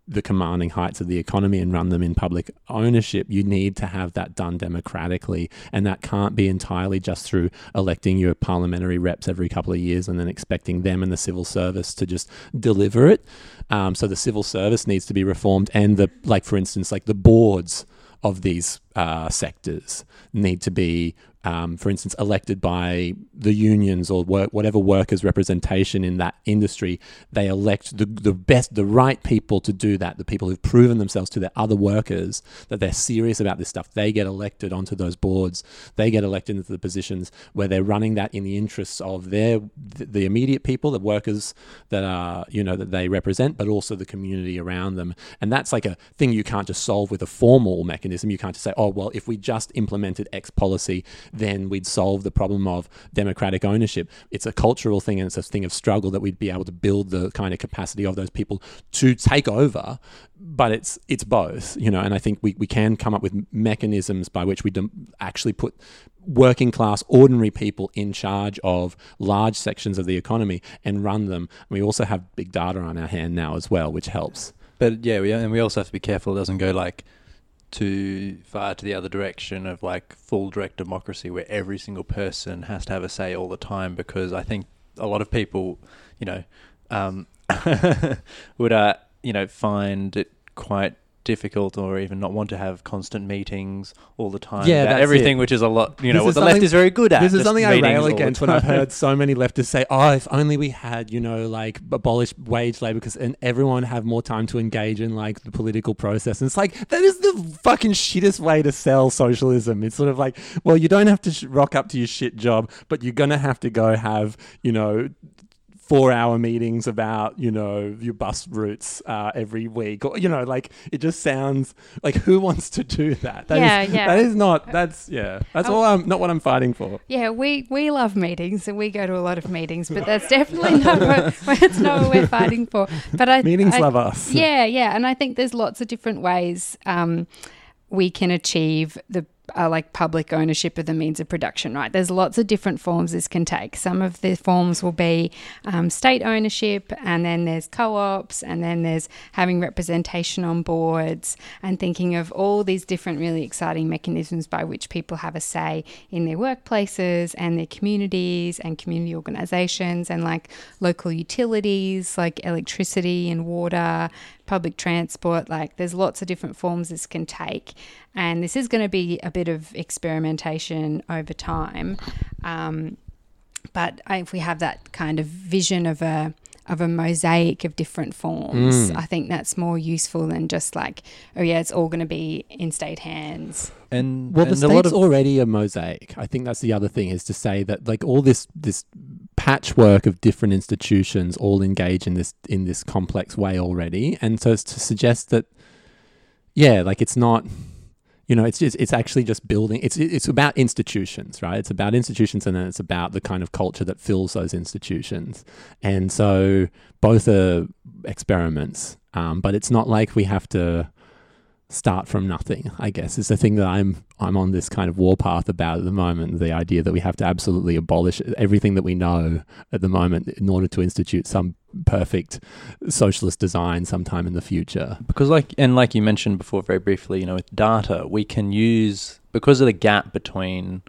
the commanding heights of the economy and run them in public ownership, you need to have that done democratically. And that can't be entirely just through electing your parliamentary reps every couple of years and then expecting them and the civil service to just deliver it. Um, so the civil service needs to be reformed, and the like, for instance, like the boards of these uh, sectors need to be um, for instance, elected by the unions or work, whatever workers' representation in that industry, they elect the, the best, the right people to do that. The people who've proven themselves to their other workers that they're serious about this stuff. They get elected onto those boards. They get elected into the positions where they're running that in the interests of their the immediate people, the workers that are you know that they represent, but also the community around them. And that's like a thing you can't just solve with a formal mechanism. You can't just say, oh Oh, well, if we just implemented X policy then we'd solve the problem of democratic ownership. It's a cultural thing and it's a thing of struggle that we'd be able to build the kind of capacity of those people to take over. But it's it's both, you know, and I think we, we can come up with mechanisms by which we actually put working class, ordinary people in charge of large sections of the economy and run them. We also have big data on our hand now as well, which helps. But yeah, we, and we also have to be careful it doesn't go like too far to the other direction of like full direct democracy where every single person has to have a say all the time because I think a lot of people, you know, um, would uh, you know find it quite difficult or even not want to have constant meetings all the time. Yeah, that's everything, it. which is a lot. You know, what the left is very good at. This is something I rail against when I've heard so many leftists say, "Oh, if only we had, you know, like abolished wage labor, because and everyone have more time to engage in like the political process." And it's like that is the fucking shittest way to sell socialism. It's sort of like, well, you don't have to sh- rock up to your shit job, but you're gonna have to go have, you know, four hour meetings about you know your bus routes uh, every week or you know like it just sounds like who wants to do that, that yeah is, yeah that is not that's yeah that's oh, all i'm not what i'm fighting for. Yeah we we love meetings and we go to a lot of meetings but that's definitely not what it's not what we're fighting for. But i meetings I, love us. Yeah yeah and i think there's lots of different ways um, we can achieve the uh, like public ownership of the means of production, right? There's lots of different forms this can take. Some of the forms will be um, state ownership, and then there's co ops, and then there's having representation on boards, and thinking of all these different really exciting mechanisms by which people have a say in their workplaces and their communities and community organizations and like local utilities like electricity and water public transport. Like there's lots of different forms this can take. And this is going to be a bit of experimentation over time. Um, but if we have that kind of vision of a of a mosaic of different forms, mm. I think that's more useful than just like, oh yeah, it's all going to be in state hands. And well, and the state's already a mosaic. I think that's the other thing is to say that like all this this patchwork of different institutions all engage in this in this complex way already, and so it's to suggest that, yeah, like it's not, you know, it's just it's actually just building. It's it's about institutions, right? It's about institutions, and then it's about the kind of culture that fills those institutions, and so both are experiments, um, but it's not like we have to start from nothing, I guess, is the thing that I'm I'm on this kind of warpath about at the moment. The idea that we have to absolutely abolish everything that we know at the moment in order to institute some perfect socialist design sometime in the future. Because like and like you mentioned before very briefly, you know, with data, we can use because of the gap between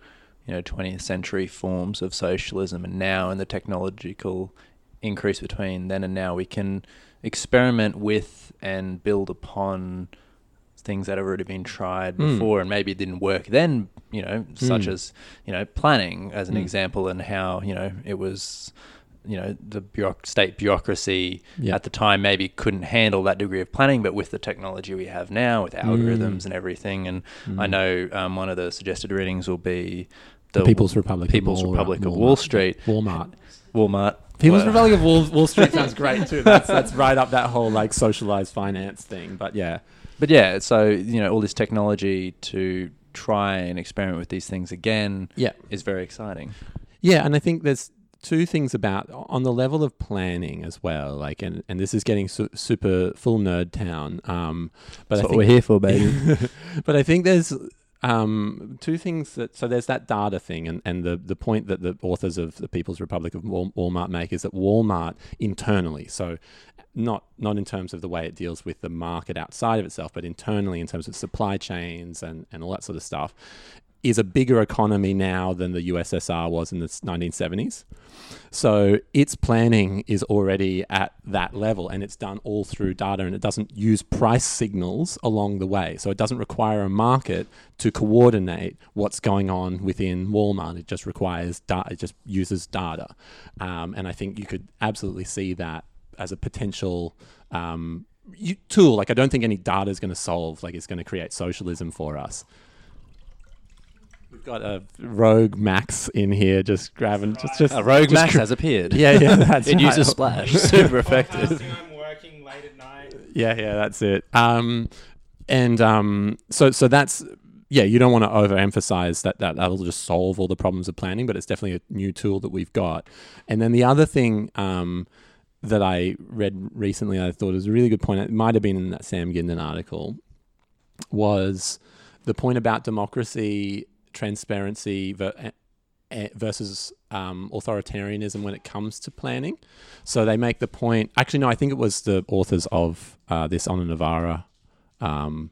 you know 20th century forms of socialism and now and the technological increase between then and now we can experiment with and build upon things that have already been tried mm. before and maybe it didn't work then, you know, such mm. as, you know, planning as an mm. example and how, you know, it was you know the bureauc- state bureaucracy yeah. at the time maybe couldn't handle that degree of planning but with the technology we have now with algorithms mm. and everything and mm. i know um, one of the suggested readings will be the, the people's republic people's of republic of wall street walmart walmart People's well, Republic of Wall, Wall Street sounds great too. That's, that's right up that whole like socialized finance thing. But yeah, but yeah, so you know all this technology to try and experiment with these things again yeah. is very exciting. Yeah, and I think there's two things about on the level of planning as well. Like, and, and this is getting su- super full nerd town. Um, but That's I what think, we're here for, baby. but I think there's um, two things that so there's that data thing, and, and the the point that the authors of the People's Republic of Walmart make is that Walmart internally, so not not in terms of the way it deals with the market outside of itself, but internally in terms of supply chains and, and all that sort of stuff, is a bigger economy now than the USSR was in the 1970s. So its planning is already at that level and it's done all through data and it doesn't use price signals along the way. So it doesn't require a market to coordinate what's going on within Walmart. It just requires data, it just uses data. Um, and I think you could absolutely see that as a potential um, tool. Like I don't think any data is going to solve, like it's going to create socialism for us. We've got a rogue Max in here, just grabbing, just just A rogue just Max cr- has appeared. Yeah, yeah, that's it right. uses Splash. Super effective. I'm working late at night. Yeah, yeah, that's it. Um, and um, so so that's yeah, you don't want to overemphasize that, that that'll just solve all the problems of planning, but it's definitely a new tool that we've got. And then the other thing um, that I read recently, I thought was a really good point. It might have been in that Sam Gindin article, was the point about democracy, transparency eh, eh, versus um, authoritarianism when it comes to planning. So they make the point. Actually, no, I think it was the authors of uh, this on Navarra. Um,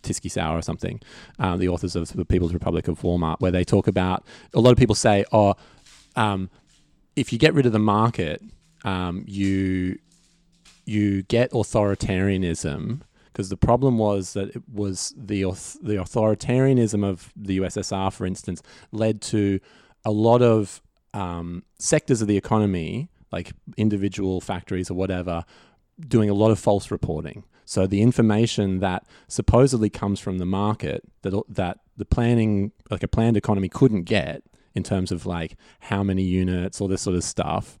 Tisky Sauer or something, uh, the authors of the People's Republic of Walmart, where they talk about a lot of people say, oh, um, if you get rid of the market, um, you you get authoritarianism because the problem was that it was the the authoritarianism of the USSR, for instance, led to a lot of um, sectors of the economy, like individual factories or whatever, doing a lot of false reporting. So the information that supposedly comes from the market that that the planning, like a planned economy, couldn't get in terms of like how many units, all this sort of stuff,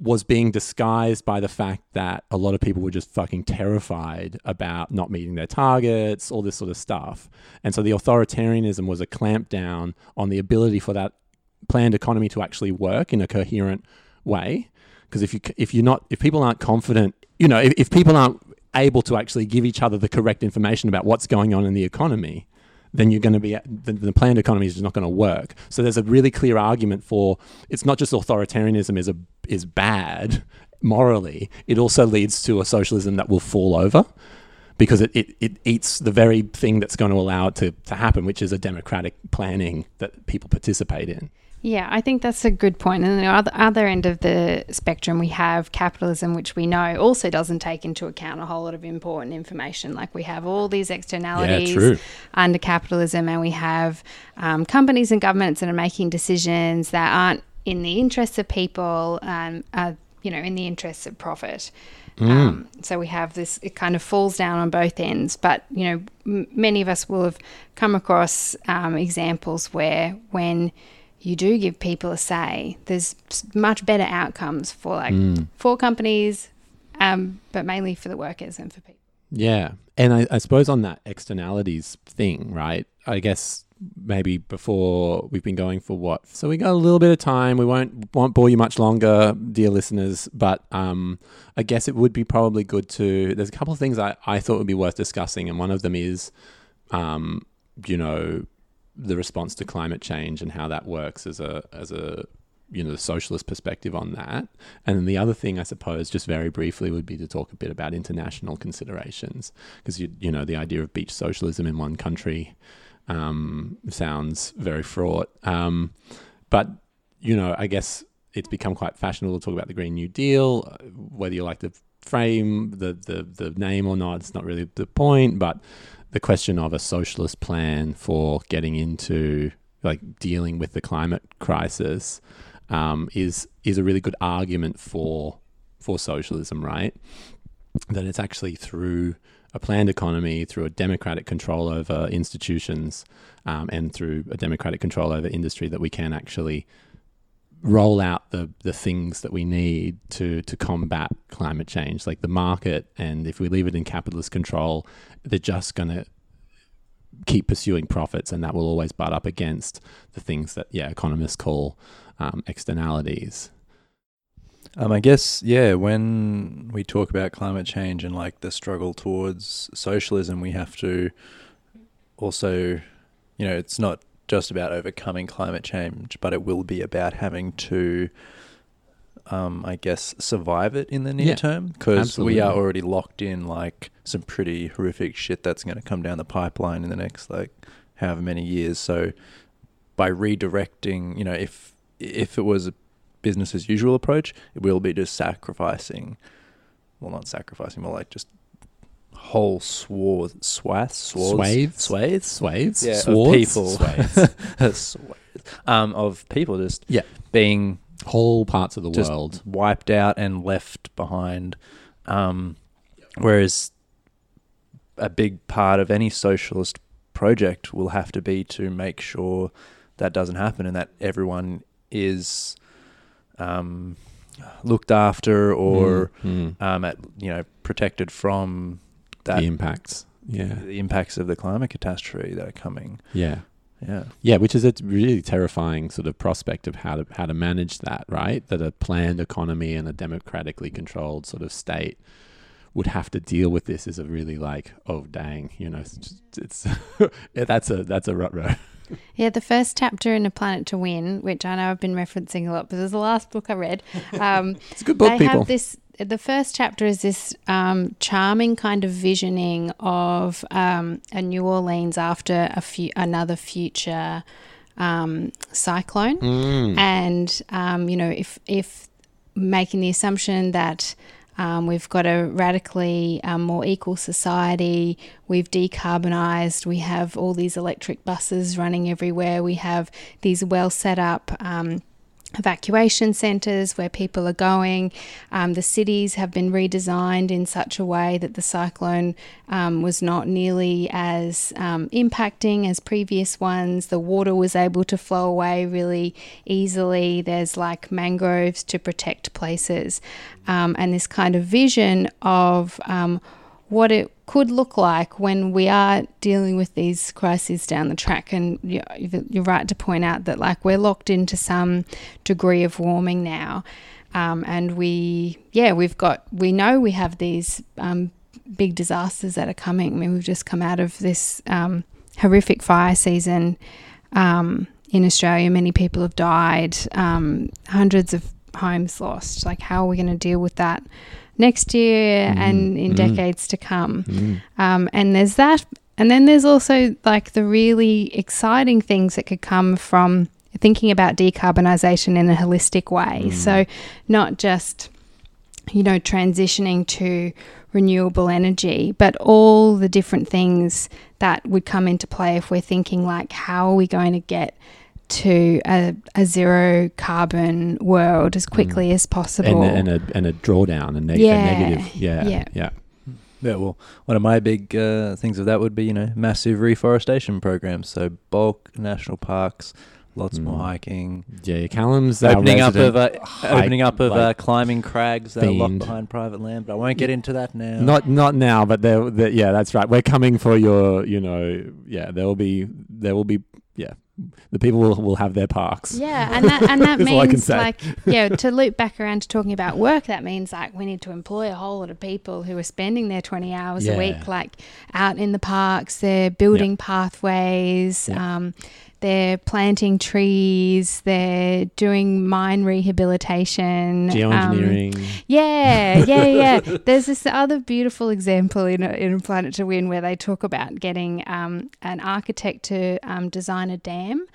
was being disguised by the fact that a lot of people were just fucking terrified about not meeting their targets, all this sort of stuff. And so the authoritarianism was a clamp down on the ability for that planned economy to actually work in a coherent way. Because if you if you're not if people aren't confident, you know, if, if people aren't able to actually give each other the correct information about what's going on in the economy, then you're going to be the, the planned economy is just not going to work. So there's a really clear argument for it's not just authoritarianism is a is bad morally. It also leads to a socialism that will fall over because it, it, it eats the very thing that's going to allow it to, to happen, which is a democratic planning that people participate in. Yeah, I think that's a good point. And the other, other end of the spectrum, we have capitalism, which we know also doesn't take into account a whole lot of important information. Like we have all these externalities true. under capitalism, and we have um, companies and governments that are making decisions that aren't in the interests of people, um, are, you know, in the interests of profit. Um, so we have this, it kind of falls down on both ends. But, you know, m- many of us will have come across um, examples where when you do give people a say, there's much better outcomes for like for companies, um, but mainly for the workers and for people. Yeah. And I, I suppose on that externalities thing, right? I guess maybe before we've been going for what? So we got a little bit of time. We won't won't bore you much longer, dear listeners, but um, I guess it would be probably good to there's a couple of things I, I thought would be worth discussing, and one of them is um, you know, the response to climate change and how that works as a as a you know the socialist perspective on that. And then the other thing i suppose just very briefly would be to talk a bit about international considerations because you you know the idea of beach socialism in one country um, sounds very fraught. Um, but you know i guess it's become quite fashionable to talk about the green new deal uh, whether you like the frame the the the name or not it's not really the point but the question of a socialist plan for getting into like dealing with the climate crisis um, is is a really good argument for for socialism, right? That it's actually through a planned economy, through a democratic control over institutions, um, and through a democratic control over industry that we can actually roll out the the things that we need to to combat climate change like the market and if we leave it in capitalist control they're just going to keep pursuing profits and that will always butt up against the things that yeah economists call um, externalities Um, I guess yeah. When we talk about climate change and like the struggle towards socialism, we have to also, you know, it's not just about overcoming climate change, but it will be about having to um, I guess, survive it in the near Yeah, term because we are already locked in like some pretty horrific shit that's going to come down the pipeline in the next like however many years. So by redirecting, you know, if if it was a business as usual approach, it will be just sacrificing, well, not sacrificing, more like just whole swaths, swaths, swaths, Swathes? swathes, yeah, of people, Swathes. Um, of people just Yeah. being whole parts of the world. wiped out and left behind. Um, whereas a big part of any socialist project will have to be to make sure that doesn't happen and that everyone is um, looked after or Mm, mm. um, at you know protected from that the impacts. Yeah, the impacts of the climate catastrophe that are coming. yeah. Yeah. Yeah, which is a really terrifying sort of prospect of how to how to manage that, right? That a planned economy and a democratically controlled sort of state would have to deal with this is a really like, oh dang, you know, it's, it's yeah, that's a that's a rut row. Yeah, the first chapter in A Planet to Win, which I know I've been referencing a lot, but it was the last book I read. Um, It's a good book, they people. have this. The first chapter is this um, charming kind of visioning of um, a New Orleans after a few, another future um, cyclone, Mm. and um, you know, if if making the assumption that um, we've got a radically um, more equal society. We've decarbonised. We have all these electric buses running everywhere. We have these well set up um, evacuation centres where people are going. Um, the cities have been redesigned in such a way that the cyclone um, was not nearly as um, impacting as previous ones. The water was able to flow away really easily. There's like mangroves to protect places. Um, and this kind of vision of um, what it could look like when we are dealing with these crises down the track. And you- you're right to point out that, like, we're locked into some degree of warming now. Um, and we, yeah, we've got, we know we have these um, big disasters that are coming. I mean, we've just come out of this um, horrific fire season um, in Australia. Many people have died, um, hundreds of homes lost. Like, how are we going to deal with that next year and in mm. decades to come? Mm. Um, and there's that. And then there's also like the really exciting things that could come from thinking about decarbonisation in a holistic way. Mm. So, not just, you know, transitioning to renewable energy, but all the different things that would come into play if we're thinking like, how are we going to get to a, a zero carbon world as quickly as possible? And, a, and a and a drawdown, a, neg- Yeah, a negative. Yeah, yeah. yeah. Yeah, well, one of my big uh, things of that would be, you know, massive reforestation programs. So bulk national parks, lots more Mm. hiking, Yeah, Calum's opening up of uh, opening up of uh, climbing crags that are locked behind private land. But I won't get into that now. Not not now, but there, there. Yeah, that's right. We're coming for your. You know. Yeah, there will be. There will be. Yeah, the people will, will have their parks. Yeah, and that and that That's I can means like yeah, to loop back around to talking about work, that means like we need to employ a whole lot of people who are spending their twenty hours Yeah. a week like out in the parks, they're building pathways, Yeah. um, they're planting trees, they're doing mine rehabilitation, um, Geoengineering. yeah, yeah, yeah. There's this other beautiful example in a, in Planet to Win where they talk about getting um, an architect to um, design a dam.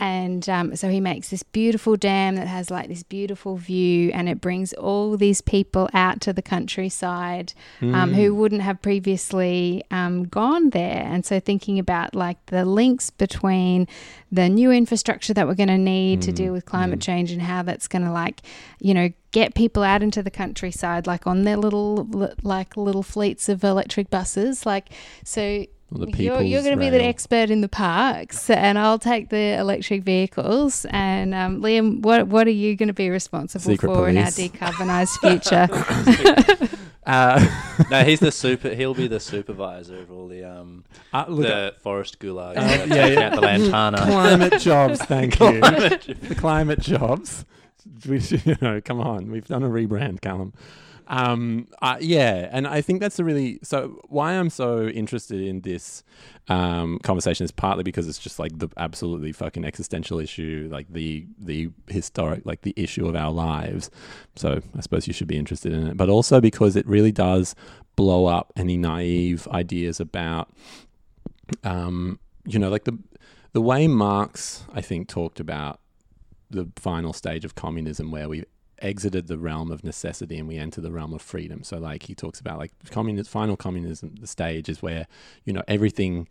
And um, so he makes this beautiful dam that has like this beautiful view, and it brings all these people out to the countryside um, Mm. who wouldn't have previously um, gone there. And so, thinking about like the links between the new infrastructure that we're going to need to Mm, deal with climate mm. change and how that's going to like, you know, get people out into the countryside, like on their little, like little fleets of electric buses. Like, so the you're, you're going to be the expert in the parks, and I'll take the electric vehicles. And um, Liam, what what are you going to be responsible Secret for in our police. decarbonised future? Uh, no, he's the super. He'll be the supervisor of all the um uh, look, the forest gulags. Uh, yeah, yeah. the lantana. climate jobs. Thank you. the climate jobs. we, you know, come on, we've done a rebrand, Calum. Um, uh, yeah, and I think that's a really so. Why I'm so interested in this um, conversation is partly because it's just like the absolutely fucking existential issue, like the the historic, like the issue of our lives. So I suppose you should be interested in it, but also because it really does blow up any naive ideas about, um, you know, like the the way Marx, I think, talked about the final stage of communism, where we exited the realm of necessity and we enter the realm of freedom. So like he talks about like communist final communism the stage is where you know everything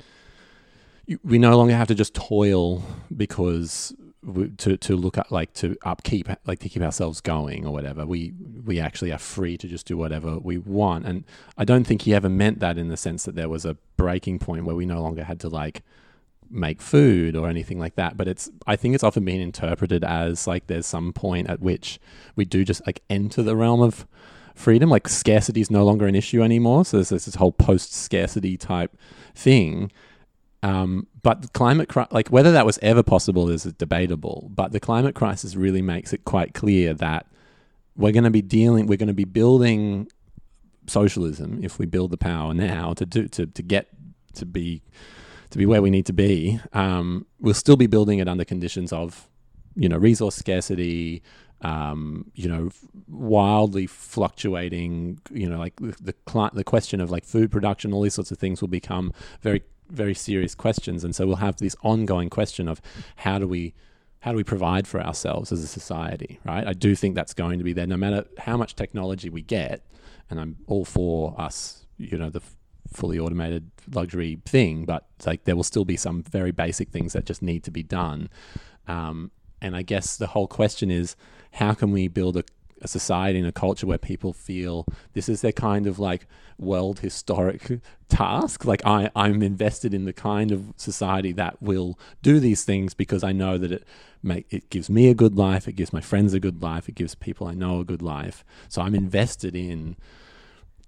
you, we no longer have to just toil because we, to to look at like to upkeep like to keep ourselves going or whatever. We we actually are free to just do whatever we want. And I don't think he ever meant that in the sense that there was a breaking point where we no longer had to like make food or anything like that but it's i think it's often been interpreted as like there's some point at which we do just like enter the realm of freedom like scarcity is no longer an issue anymore. So there's this whole post scarcity type thing. Um, but climate cri- like whether that was ever possible is debatable but the climate crisis really makes it quite clear that we're going to be dealing we're going to be building socialism if we build the power now to do to, to get to be to be where we need to be, um, we'll still be building it under conditions of, you know, resource scarcity, um, you know, wildly fluctuating, you know, like the the, the question of like food production, all these sorts of things will become very very serious questions, and so we'll have this ongoing question of how do we how do we provide for ourselves as a society, right? I do think that's going to be there, no matter how much technology we get, and I'm all for us, you know, the fully automated luxury thing, but like there will still be some very basic things that just need to be done. Um, and I guess the whole question is how can we build a, a, society and a culture where people feel this is their kind of like world historic task? Like I, I'm invested in the kind of society that will do these things because I know that it make it gives me a good life, it gives my friends a good life, it gives people I know a good life. So I'm invested in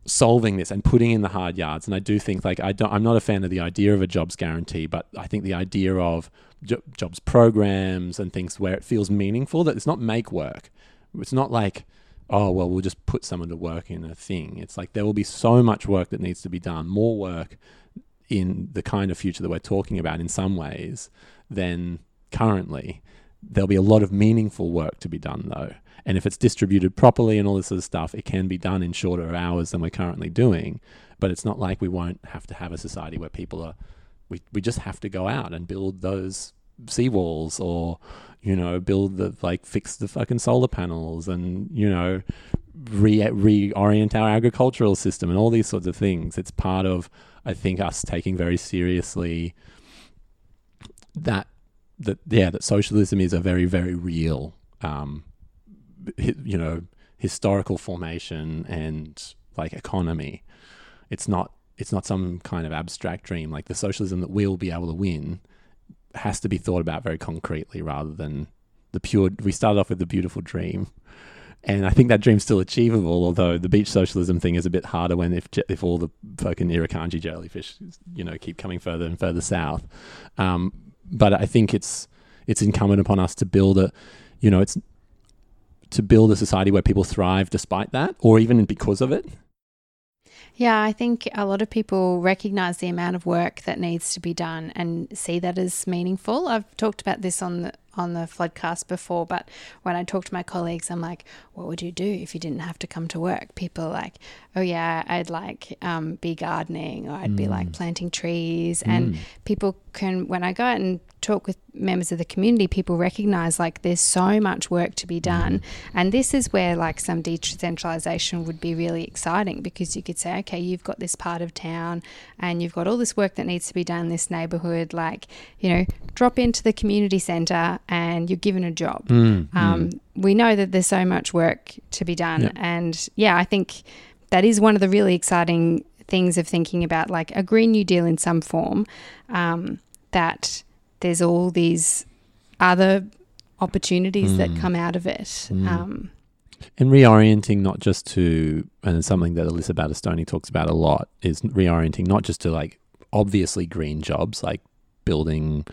solving this and putting in the hard yards. And I do think like I don't, I'm not a fan of the idea of a jobs guarantee, but I think the idea of jo- jobs programs and things where it feels meaningful that it's not make work. It's not like oh well we'll just put someone to work in a thing. It's like there will be so much work that needs to be done, more work in the kind of future that we're talking about in some ways than currently. There'll be a lot of meaningful work to be done though. And if it's distributed properly and all this sort of stuff, it can be done in shorter hours than we're currently doing. But it's not like we won't have to have a society where people are, we, we just have to go out and build those seawalls or, you know, build the, like, fix the fucking solar panels and, you know, re- reorient our agricultural system and all these sorts of things. It's part of, I think, us taking very seriously that, that, yeah, that socialism is a very, very real, um, you know historical formation and like economy. It's not it's not some kind of abstract dream. Like the socialism that we'll be able to win has to be thought about very concretely rather than the pure. We started off with the beautiful dream, and I think that dream's still achievable. Although the beach socialism thing is a bit harder when if if all the fucking Irukandji jellyfish, you know, keep coming further and further south. Um, but I think it's it's incumbent upon us to build a, you know, it's to build a society where people thrive despite that or even because of it? Yeah, I think a lot of people recognize the amount of work that needs to be done and see that as meaningful. I've talked about this on the on the floodcast before, but when I talk to my colleagues, I'm like, what would you do if you didn't have to come to work? People are like, oh yeah, I'd like um, be gardening or I'd mm. be like mm. planting trees. Mm. And people can, when I go out and talk with members of the community, people recognize like there's so much work to be done. Mm. And this is where like some decentralization would be really exciting because you could say, okay, you've got this part of town and you've got all this work that needs to be done in this neighborhood. Like, you know, drop into the community center and you're given a job. Mm, um, mm. We know that there's so much work to be done. And yeah, I think that is one of the really exciting things of thinking about like a Green New Deal in some form, um, that there's all these other opportunities mm. that come out of it. Mm. Um, and reorienting not just to, and it's something that Alyssa Battistoni talks about a lot, is reorienting not just to like obviously green jobs like building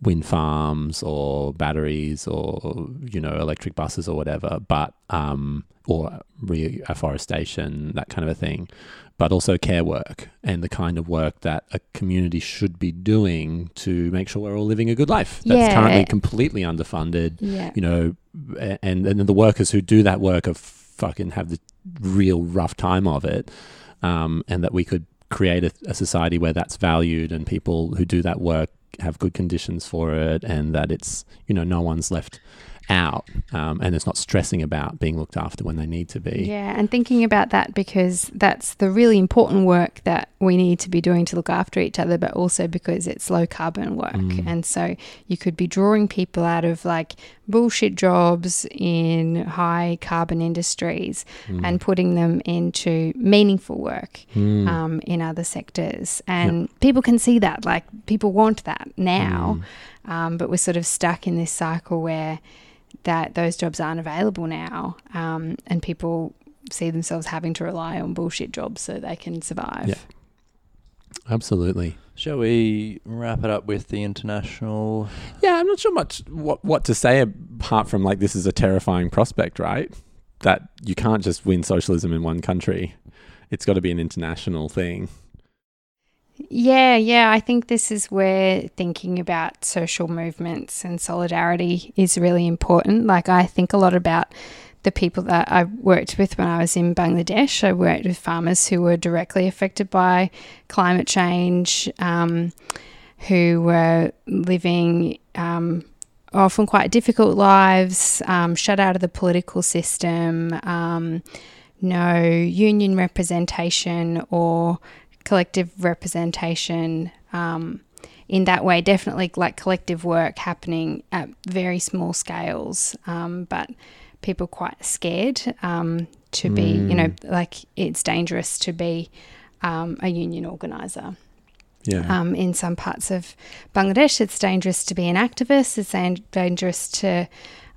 wind farms or batteries or you know electric buses or whatever, but um, or reforestation that kind of a thing, but also care work and the kind of work that a community should be doing to make sure we're all living a good life. That's Yeah. currently completely underfunded Yeah. you know, and and the workers who do that work are fucking have the real rough time of it, um, and that we could create a, a society where that's valued and people who do that work have good conditions for it, and that it's you know no one's left out, um, and it's not stressing about being looked after when they need to be. Yeah, and thinking about that because that's the really important work that we need to be doing to look after each other, but also because it's low carbon work. Mm. And so you could be drawing people out of like bullshit jobs in high carbon industries Mm. and putting them into meaningful work Mm. um, in other sectors. And people can see that, like people want that now. Mm. Um, but we're sort of stuck in this cycle where that those jobs aren't available now, um, and people see themselves having to rely on bullshit jobs so they can survive. Yeah. Absolutely. Shall we wrap it up with the international? Yeah, I'm not sure much what what to say apart from like this is a terrifying prospect, right? That you can't just win socialism in one country. It's got to be an international thing. Yeah, yeah. I think this is where thinking about social movements and solidarity is really important. Like, I think a lot about the people that I worked with when I was in Bangladesh. I worked with farmers who were directly affected by climate change, um, who were living um, often quite difficult lives, um, shut out of the political system, um, no union representation or collective representation um, in that way. Definitely like collective work happening at very small scales, um, but people quite scared um, to be, you know, like it's dangerous to be um, a union organizer. Yeah. Um, in some parts of Bangladesh, it's dangerous to be an activist. It's dan- dangerous to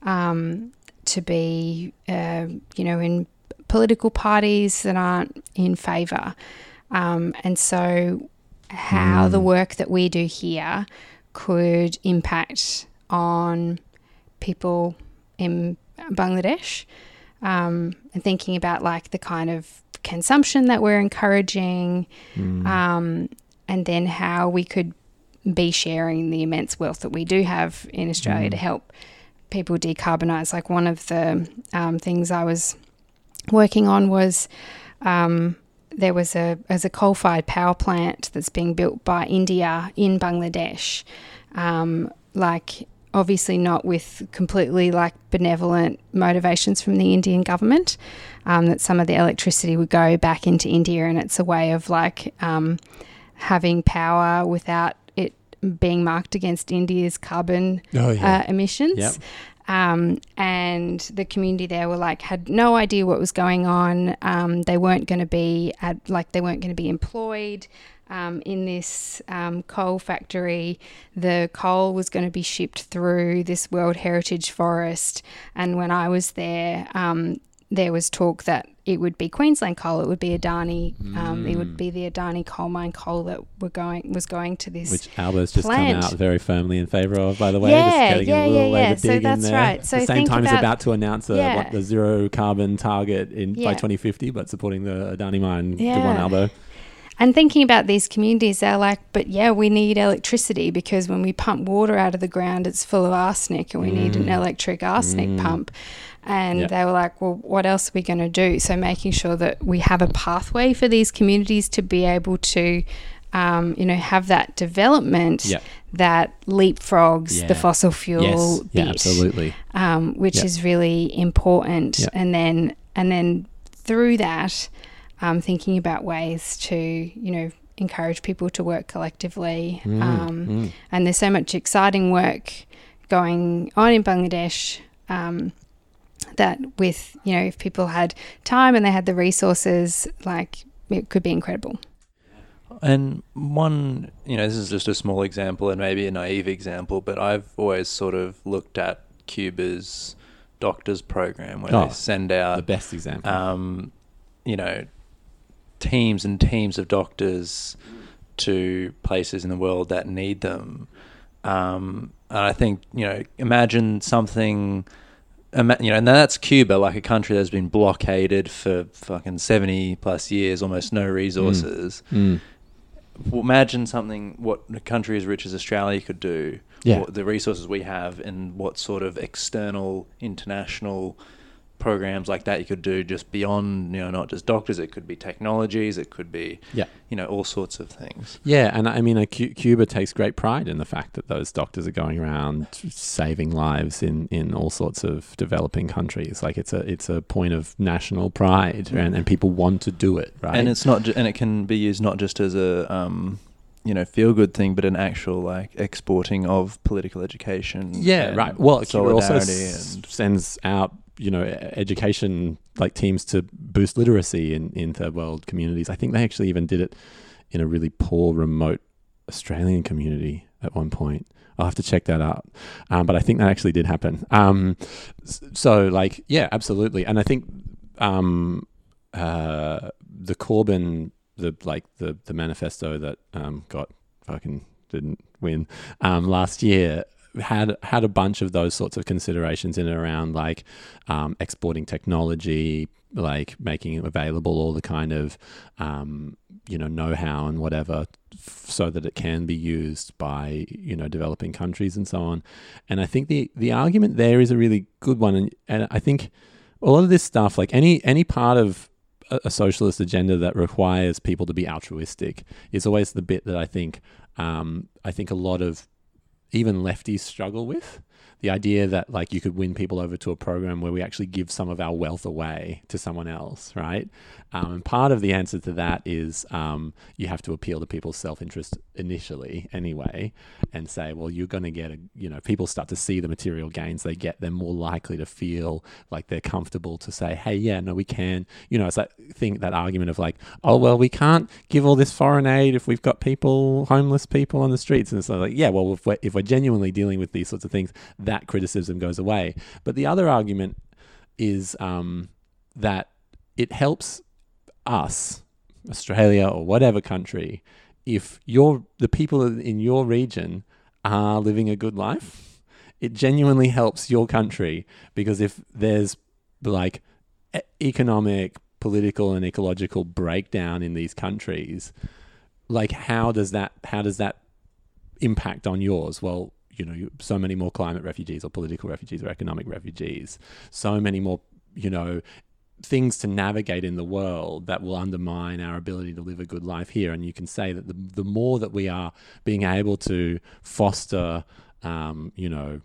um, to be, uh, you know, in political parties that aren't in favour. Um, and so, how the work that we do here could impact on people in Bangladesh, um, and thinking about like the kind of consumption that we're encouraging, Mm. um, and then how we could be sharing the immense wealth that we do have in Australia to help people decarbonize. Like one of the um, things I was working on was um, there was a as a coal fired power plant that's being built by India in Bangladesh. Um, like obviously not with completely like benevolent motivations from the Indian government. Um, that some of the electricity would go back into India, and it's a way of like um, having power without it being marked against India's carbon Oh uh, emissions. Yep. Um, and the community there were like had no idea what was going on. Um, they weren't going to be at, like they weren't going to be employed um, in this um, coal factory. The coal was going to be shipped through this World Heritage Forest. And when I was there, um, there was talk that it would be Queensland coal. It would be Adani. Um, it would mm. be the Adani coal mine coal that were going was going to this Which Albert's just plant. come out very firmly in favour of, by the way. Yeah, yeah, yeah, yeah. So that's right. At So the same time, he's about- about to announce a, Yeah. what the zero carbon target in by 2050, but supporting the Adani mine. Good one, Albo. And thinking about these communities, they're like, but yeah, we need electricity because when we pump water out of the ground, it's full of arsenic and we need an mm. electric arsenic mm. pump. And they were like, well, what else are we going to do? So making sure that we have a pathway for these communities to be able to, um, you know, have that development that leapfrogs Yeah. the fossil fuel Yes. bit Yeah, absolutely. um, which is really important. And then and then through that, um, thinking about ways to you know encourage people to work collectively. Mm, Um, mm. And there's so much exciting work going on in Bangladesh. Um, that with you know if people had time and they had the resources like it could be incredible And one, you know, this is just a small example and maybe a naive example, but I've always sort of looked at Cuba's doctors program where Oh, they send out the best example. um, you know, teams and teams of doctors to places in the world that need them. Um, and I think you know, imagine something. You know, and that's Cuba, like a country that's been blockaded for fucking seventy plus years, almost no resources. Mm. Well, imagine something what a country as rich as Australia could do. Yeah. what the resources we have, and what sort of external, international programs like that you could do just beyond, you know, not just doctors. It could be technologies. It could be, Yeah. you know, all sorts of things. Yeah, and I mean, uh, Cuba takes great pride in the fact that those doctors are going around saving lives in, in all sorts of developing countries. Like it's a it's a point of national pride, and, and people want to do it, right? And it's not, ju- and it can be used not just as a, um, you know, feel good thing, but an actual like exporting of political education. yeah, right. Well, Cuba also s- sends out you know education like teams to boost literacy in in third world communities. I think they actually even did it in a really poor remote Australian community at one point. I'll have to check that out. Um, but I think that actually did happen. Um, so, like, yeah, absolutely. And I think um, uh, the Corbyn, the like the the manifesto that um, got fucking didn't win um, last year had had a bunch of those sorts of considerations in and around like um, exporting technology, like making it available all the kind of um, you know know-how and whatever f- so that it can be used by you know developing countries and so on. And i think the the argument there is a really good one. And, and i think a lot of this stuff like any any part of a, a socialist agenda that requires people to be altruistic is always the bit that i think um, i think a lot of even lefties struggle with the idea that like you could win people over to a program where we actually give some of our wealth away to someone else, right? Um, and part of the answer to that is um, you have to appeal to people's self-interest initially, anyway, and say, well, you're going to get a, you know, people start to see the material gains they get, they're more likely to feel like they're comfortable to say, hey, yeah, no, we can, you know, it's that thing, that argument of like, oh, well, we can't give all this foreign aid if we've got people, homeless people on the streets, and it's like, yeah, well, if we're, if we're genuinely dealing with these sorts of things, criticism goes away. But the other argument is um, that it helps us, Australia or whatever country, if you're the people in your region are living a good life, it genuinely helps your country because if there's like economic, political, and ecological breakdown in these countries, like how does that how does that impact on yours? Well, you know, so many more climate refugees or political refugees or economic refugees, so many more, you know, things to navigate in the world that will undermine our ability to live a good life here. And you can say that the, the more that we are being able to foster, um, you know,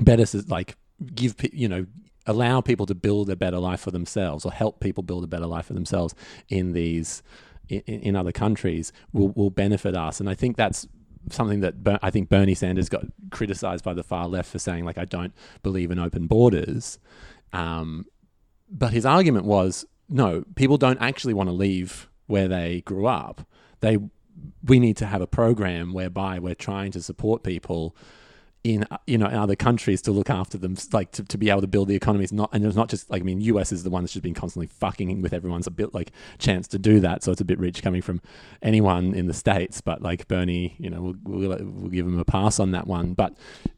better, like give, you know, allow people to build a better life for themselves or help people build a better life for themselves in these, in, in other countries will, will benefit us. And I think that's something that Ber- I think Bernie Sanders got criticized by the far left for saying, like, I don't believe in open borders. Um, but his argument was no, people don't actually want to leave where they grew up. They we need to have a program whereby we're trying to support people in uh, you know in other countries to look after them like to, to be able to build the economies not and it's not just like I mean US is the one that's just been constantly fucking with everyone's a bit like chance to do that so it's a bit rich coming from anyone in the states but like Bernie you know we'll, we'll, we'll give him a pass on that one. But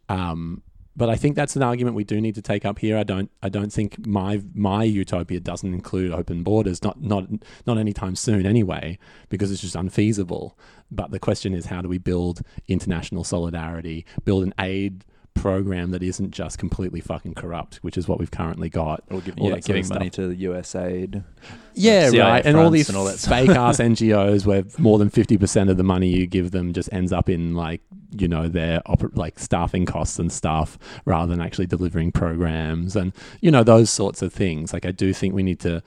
um but I think that's an argument we do need to take up here. I don't. I don't think my my utopia doesn't include open borders. Not not not anytime soon, anyway, because it's just unfeasible. But the question is, how do we build international solidarity? Build an aid program that isn't just completely fucking corrupt, which is what we've currently got. or giving, all yeah, that sort of giving money stuff. to the USAID. Yeah, CIA right. And all these and all that fake ass NGOs where more than fifty percent of the money you give them just ends up in like you know their oper- like staffing costs and stuff rather than actually delivering programs and you know those sorts of things. Like I do think we need to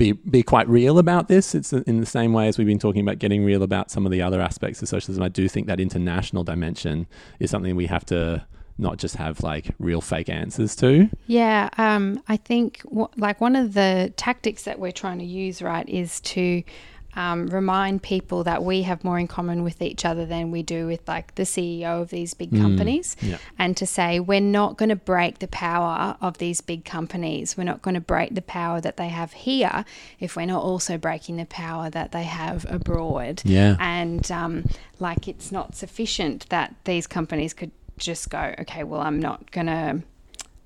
be be quite real about this. It's in the same way as we've been talking about getting real about some of the other aspects of socialism. I do think that international dimension is something we have to not just have like real fake answers to. Yeah, um, I think w- like one of the tactics that we're trying to use, right, is to um, remind people that we have more in common with each other than we do with like the CEO of these big Mm. companies Yeah. and to say we're not going to break the power of these big companies. We're not going to break the power that they have here if we're not also breaking the power that they have abroad. Yeah. And um, like it's not sufficient that these companies could just go, okay, well, I'm not going to.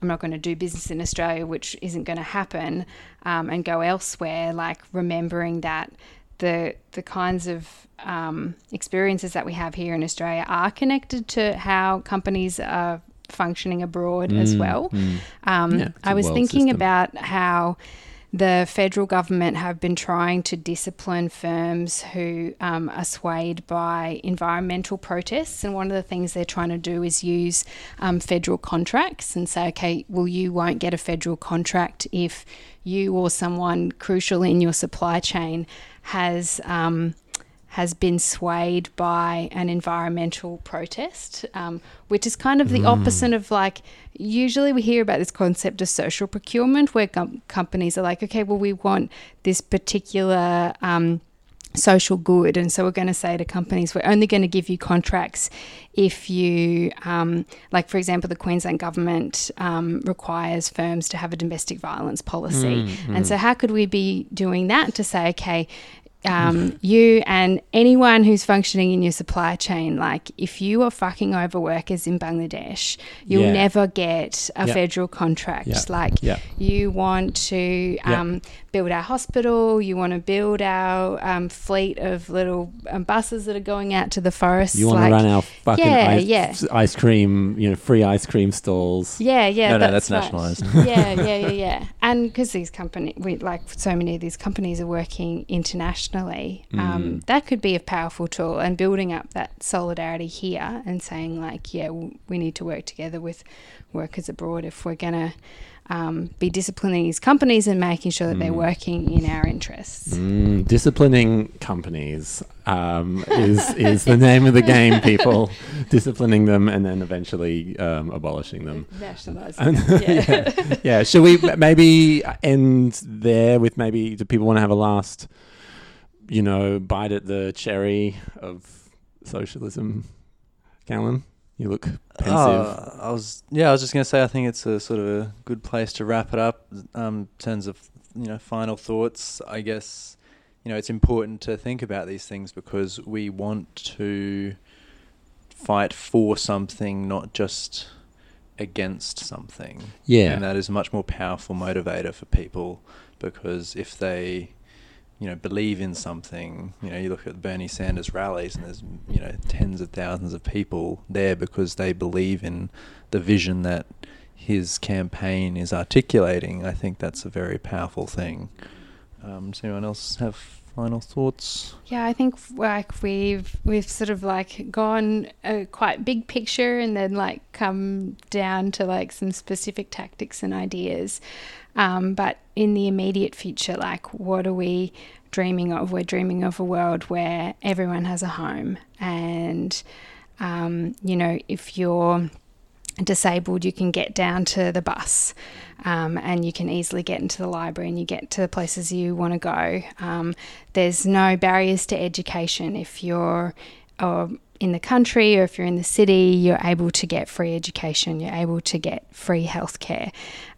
I'm not going to do business in Australia, which isn't going to happen, um, and go elsewhere. Like remembering that the the kinds of um, experiences that we have here in Australia are connected to how companies are functioning abroad as Mm, well. mm. Um, Yeah, I was thinking system. about how the federal government have been trying to discipline firms who um, are swayed by environmental protests. And one of the things they're trying to do is use um, federal contracts and say, okay, well, you won't get a federal contract if you or someone crucial in your supply chain has. Um, has been swayed by an environmental protest, um, which is kind of the opposite of like usually we hear about this concept of social procurement where com- companies are like, okay, well, we want this particular. Um, social good and so we're going to say to companies we're only going to give you contracts if you um, like for example the queensland government um, requires firms to have a domestic violence policy and so how could we be doing that to say okay um, you and anyone who's functioning in your supply chain, like if you are fucking over workers in Bangladesh, you'll Yeah. never get a Yeah. federal contract. Yeah. Like Yeah. you want to Yeah. um, build our hospital, you want to build our um, fleet of little um, buses that are going out to the forest. You want like, to run our fucking Yeah, ice, yeah. ice cream, you know, free ice cream stalls. Yeah, yeah. No, no, that's right. nationalised. yeah, yeah, yeah, yeah. And because these company, we like so many of these companies are working internationally, um, Mm. that could be a powerful tool. And building up that solidarity here and saying like, yeah, we need to work together with workers abroad if we're gonna. Um, be disciplining these companies and making sure that they're Mm. working in our interests. Mm, disciplining companies um, is is the name of the game, people. disciplining them and then eventually um, abolishing them. Nationalising. And- yeah. yeah. yeah. Should we maybe end there with maybe do people want to have a last, you know, bite at the cherry of socialism? Calum, you look pensive. Oh, I was yeah, I was just gonna say I think it's a sort of a good place to wrap it up. Um, in terms of you know final thoughts, I guess you know it's important to think about these things because we want to fight for something, not just against something. yeah. And that is a much more powerful motivator for people because if they, you know, believe in something, you know, you look at Bernie Sanders rallies and there's, you know, tens of thousands of people there because they believe in the vision that his campaign is articulating. I think that's a very powerful thing. Um, does anyone else have final thoughts? Yeah, I think like we've we've sort of like gone a quite big picture and then like come down to like some specific tactics and ideas. Um, but in the immediate future, like what are we dreaming of? We're dreaming of a world where everyone has a home, and um, you know, if you're disabled, you can get down to the bus um, and you can easily get into the library and you get to the places you want to go. Um, there's no barriers to education. If you're uh, in the country or if you're in the city, you're able to get free education, you're able to get free healthcare.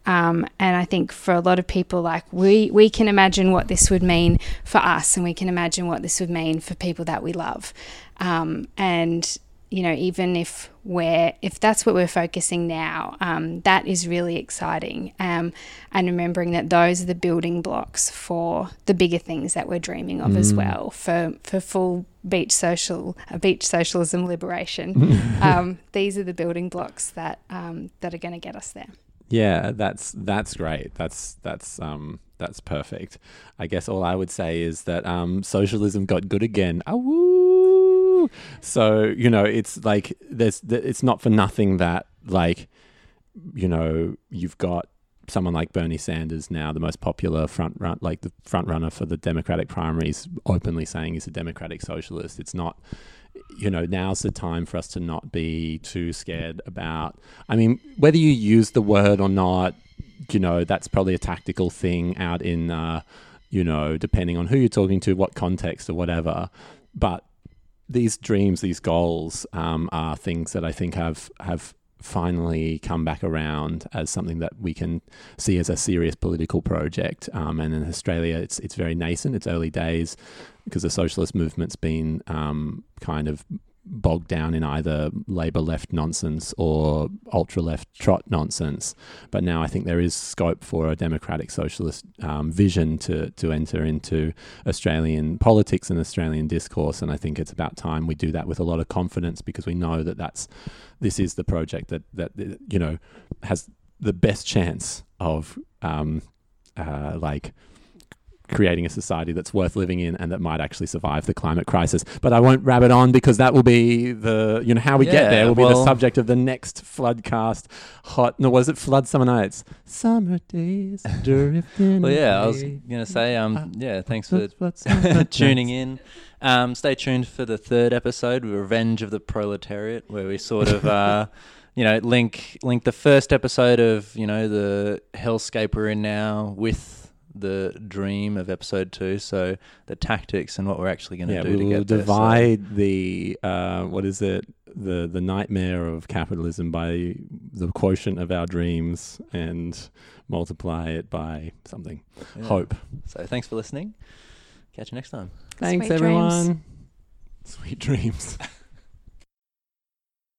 Um, and I think for a lot of people, like we, we can imagine what this would mean for us and we can imagine what this would mean for people that we love. Um, and you know, even if we're if that's what we're focusing now, um, that is really exciting. Um, and remembering that those are the building blocks for the bigger things that we're dreaming of as well for for full beach social uh, beach socialism liberation. um, these are the building blocks that um, that are going to get us there. Yeah, that's that's great. That's that's um that's perfect. I guess all I would say is that um socialism got good again. So you know, it's like there's it's not for nothing that like you know you've got someone like Bernie Sanders now, the most popular front run, like the front runner for the Democratic primaries, openly saying he's a democratic socialist. It's not you know, now's the time for us to not be too scared about. I mean, whether you use the word or not, you know, that's probably a tactical thing out in uh, you know, depending on who you're talking to, what context or whatever. But these dreams, these goals, um, are things that I think have have finally come back around as something that we can see as a serious political project. Um, and in Australia, it's it's very nascent. It's early days because the socialist movement's been um, kind of bogged down in either Labor left nonsense or ultra left trot nonsense. But now I think there is scope for a democratic socialist um, vision to to enter into Australian politics and Australian discourse. And I think it's about time we do that with a lot of confidence because we know that that's this is the project that that you know has the best chance of um, uh, like creating a society that's worth living in and that might actually survive the climate crisis. But I won't rabbit on because that will be the you know how we Yeah, get there will be the subject of the next floodcast. Hot no, was it flood summer nights? Summer days drifting. Well, yeah, I was gonna say, um, yeah, thanks for Flood, flood, summer tuning in. Um, stay tuned for the third episode, Revenge of the Proletariat, where we sort of, uh, you know, link link the first episode of you know the hellscape we're in now with the dream of episode two. So the tactics and what we're actually going to Yeah, do we to will get there. So- divide the uh, what is it the the nightmare of capitalism by the quotient of our dreams and multiply it by something. yeah. Hope. So thanks for listening. Catch you next time. Thanks Sweet dreams. everyone. Sweet dreams.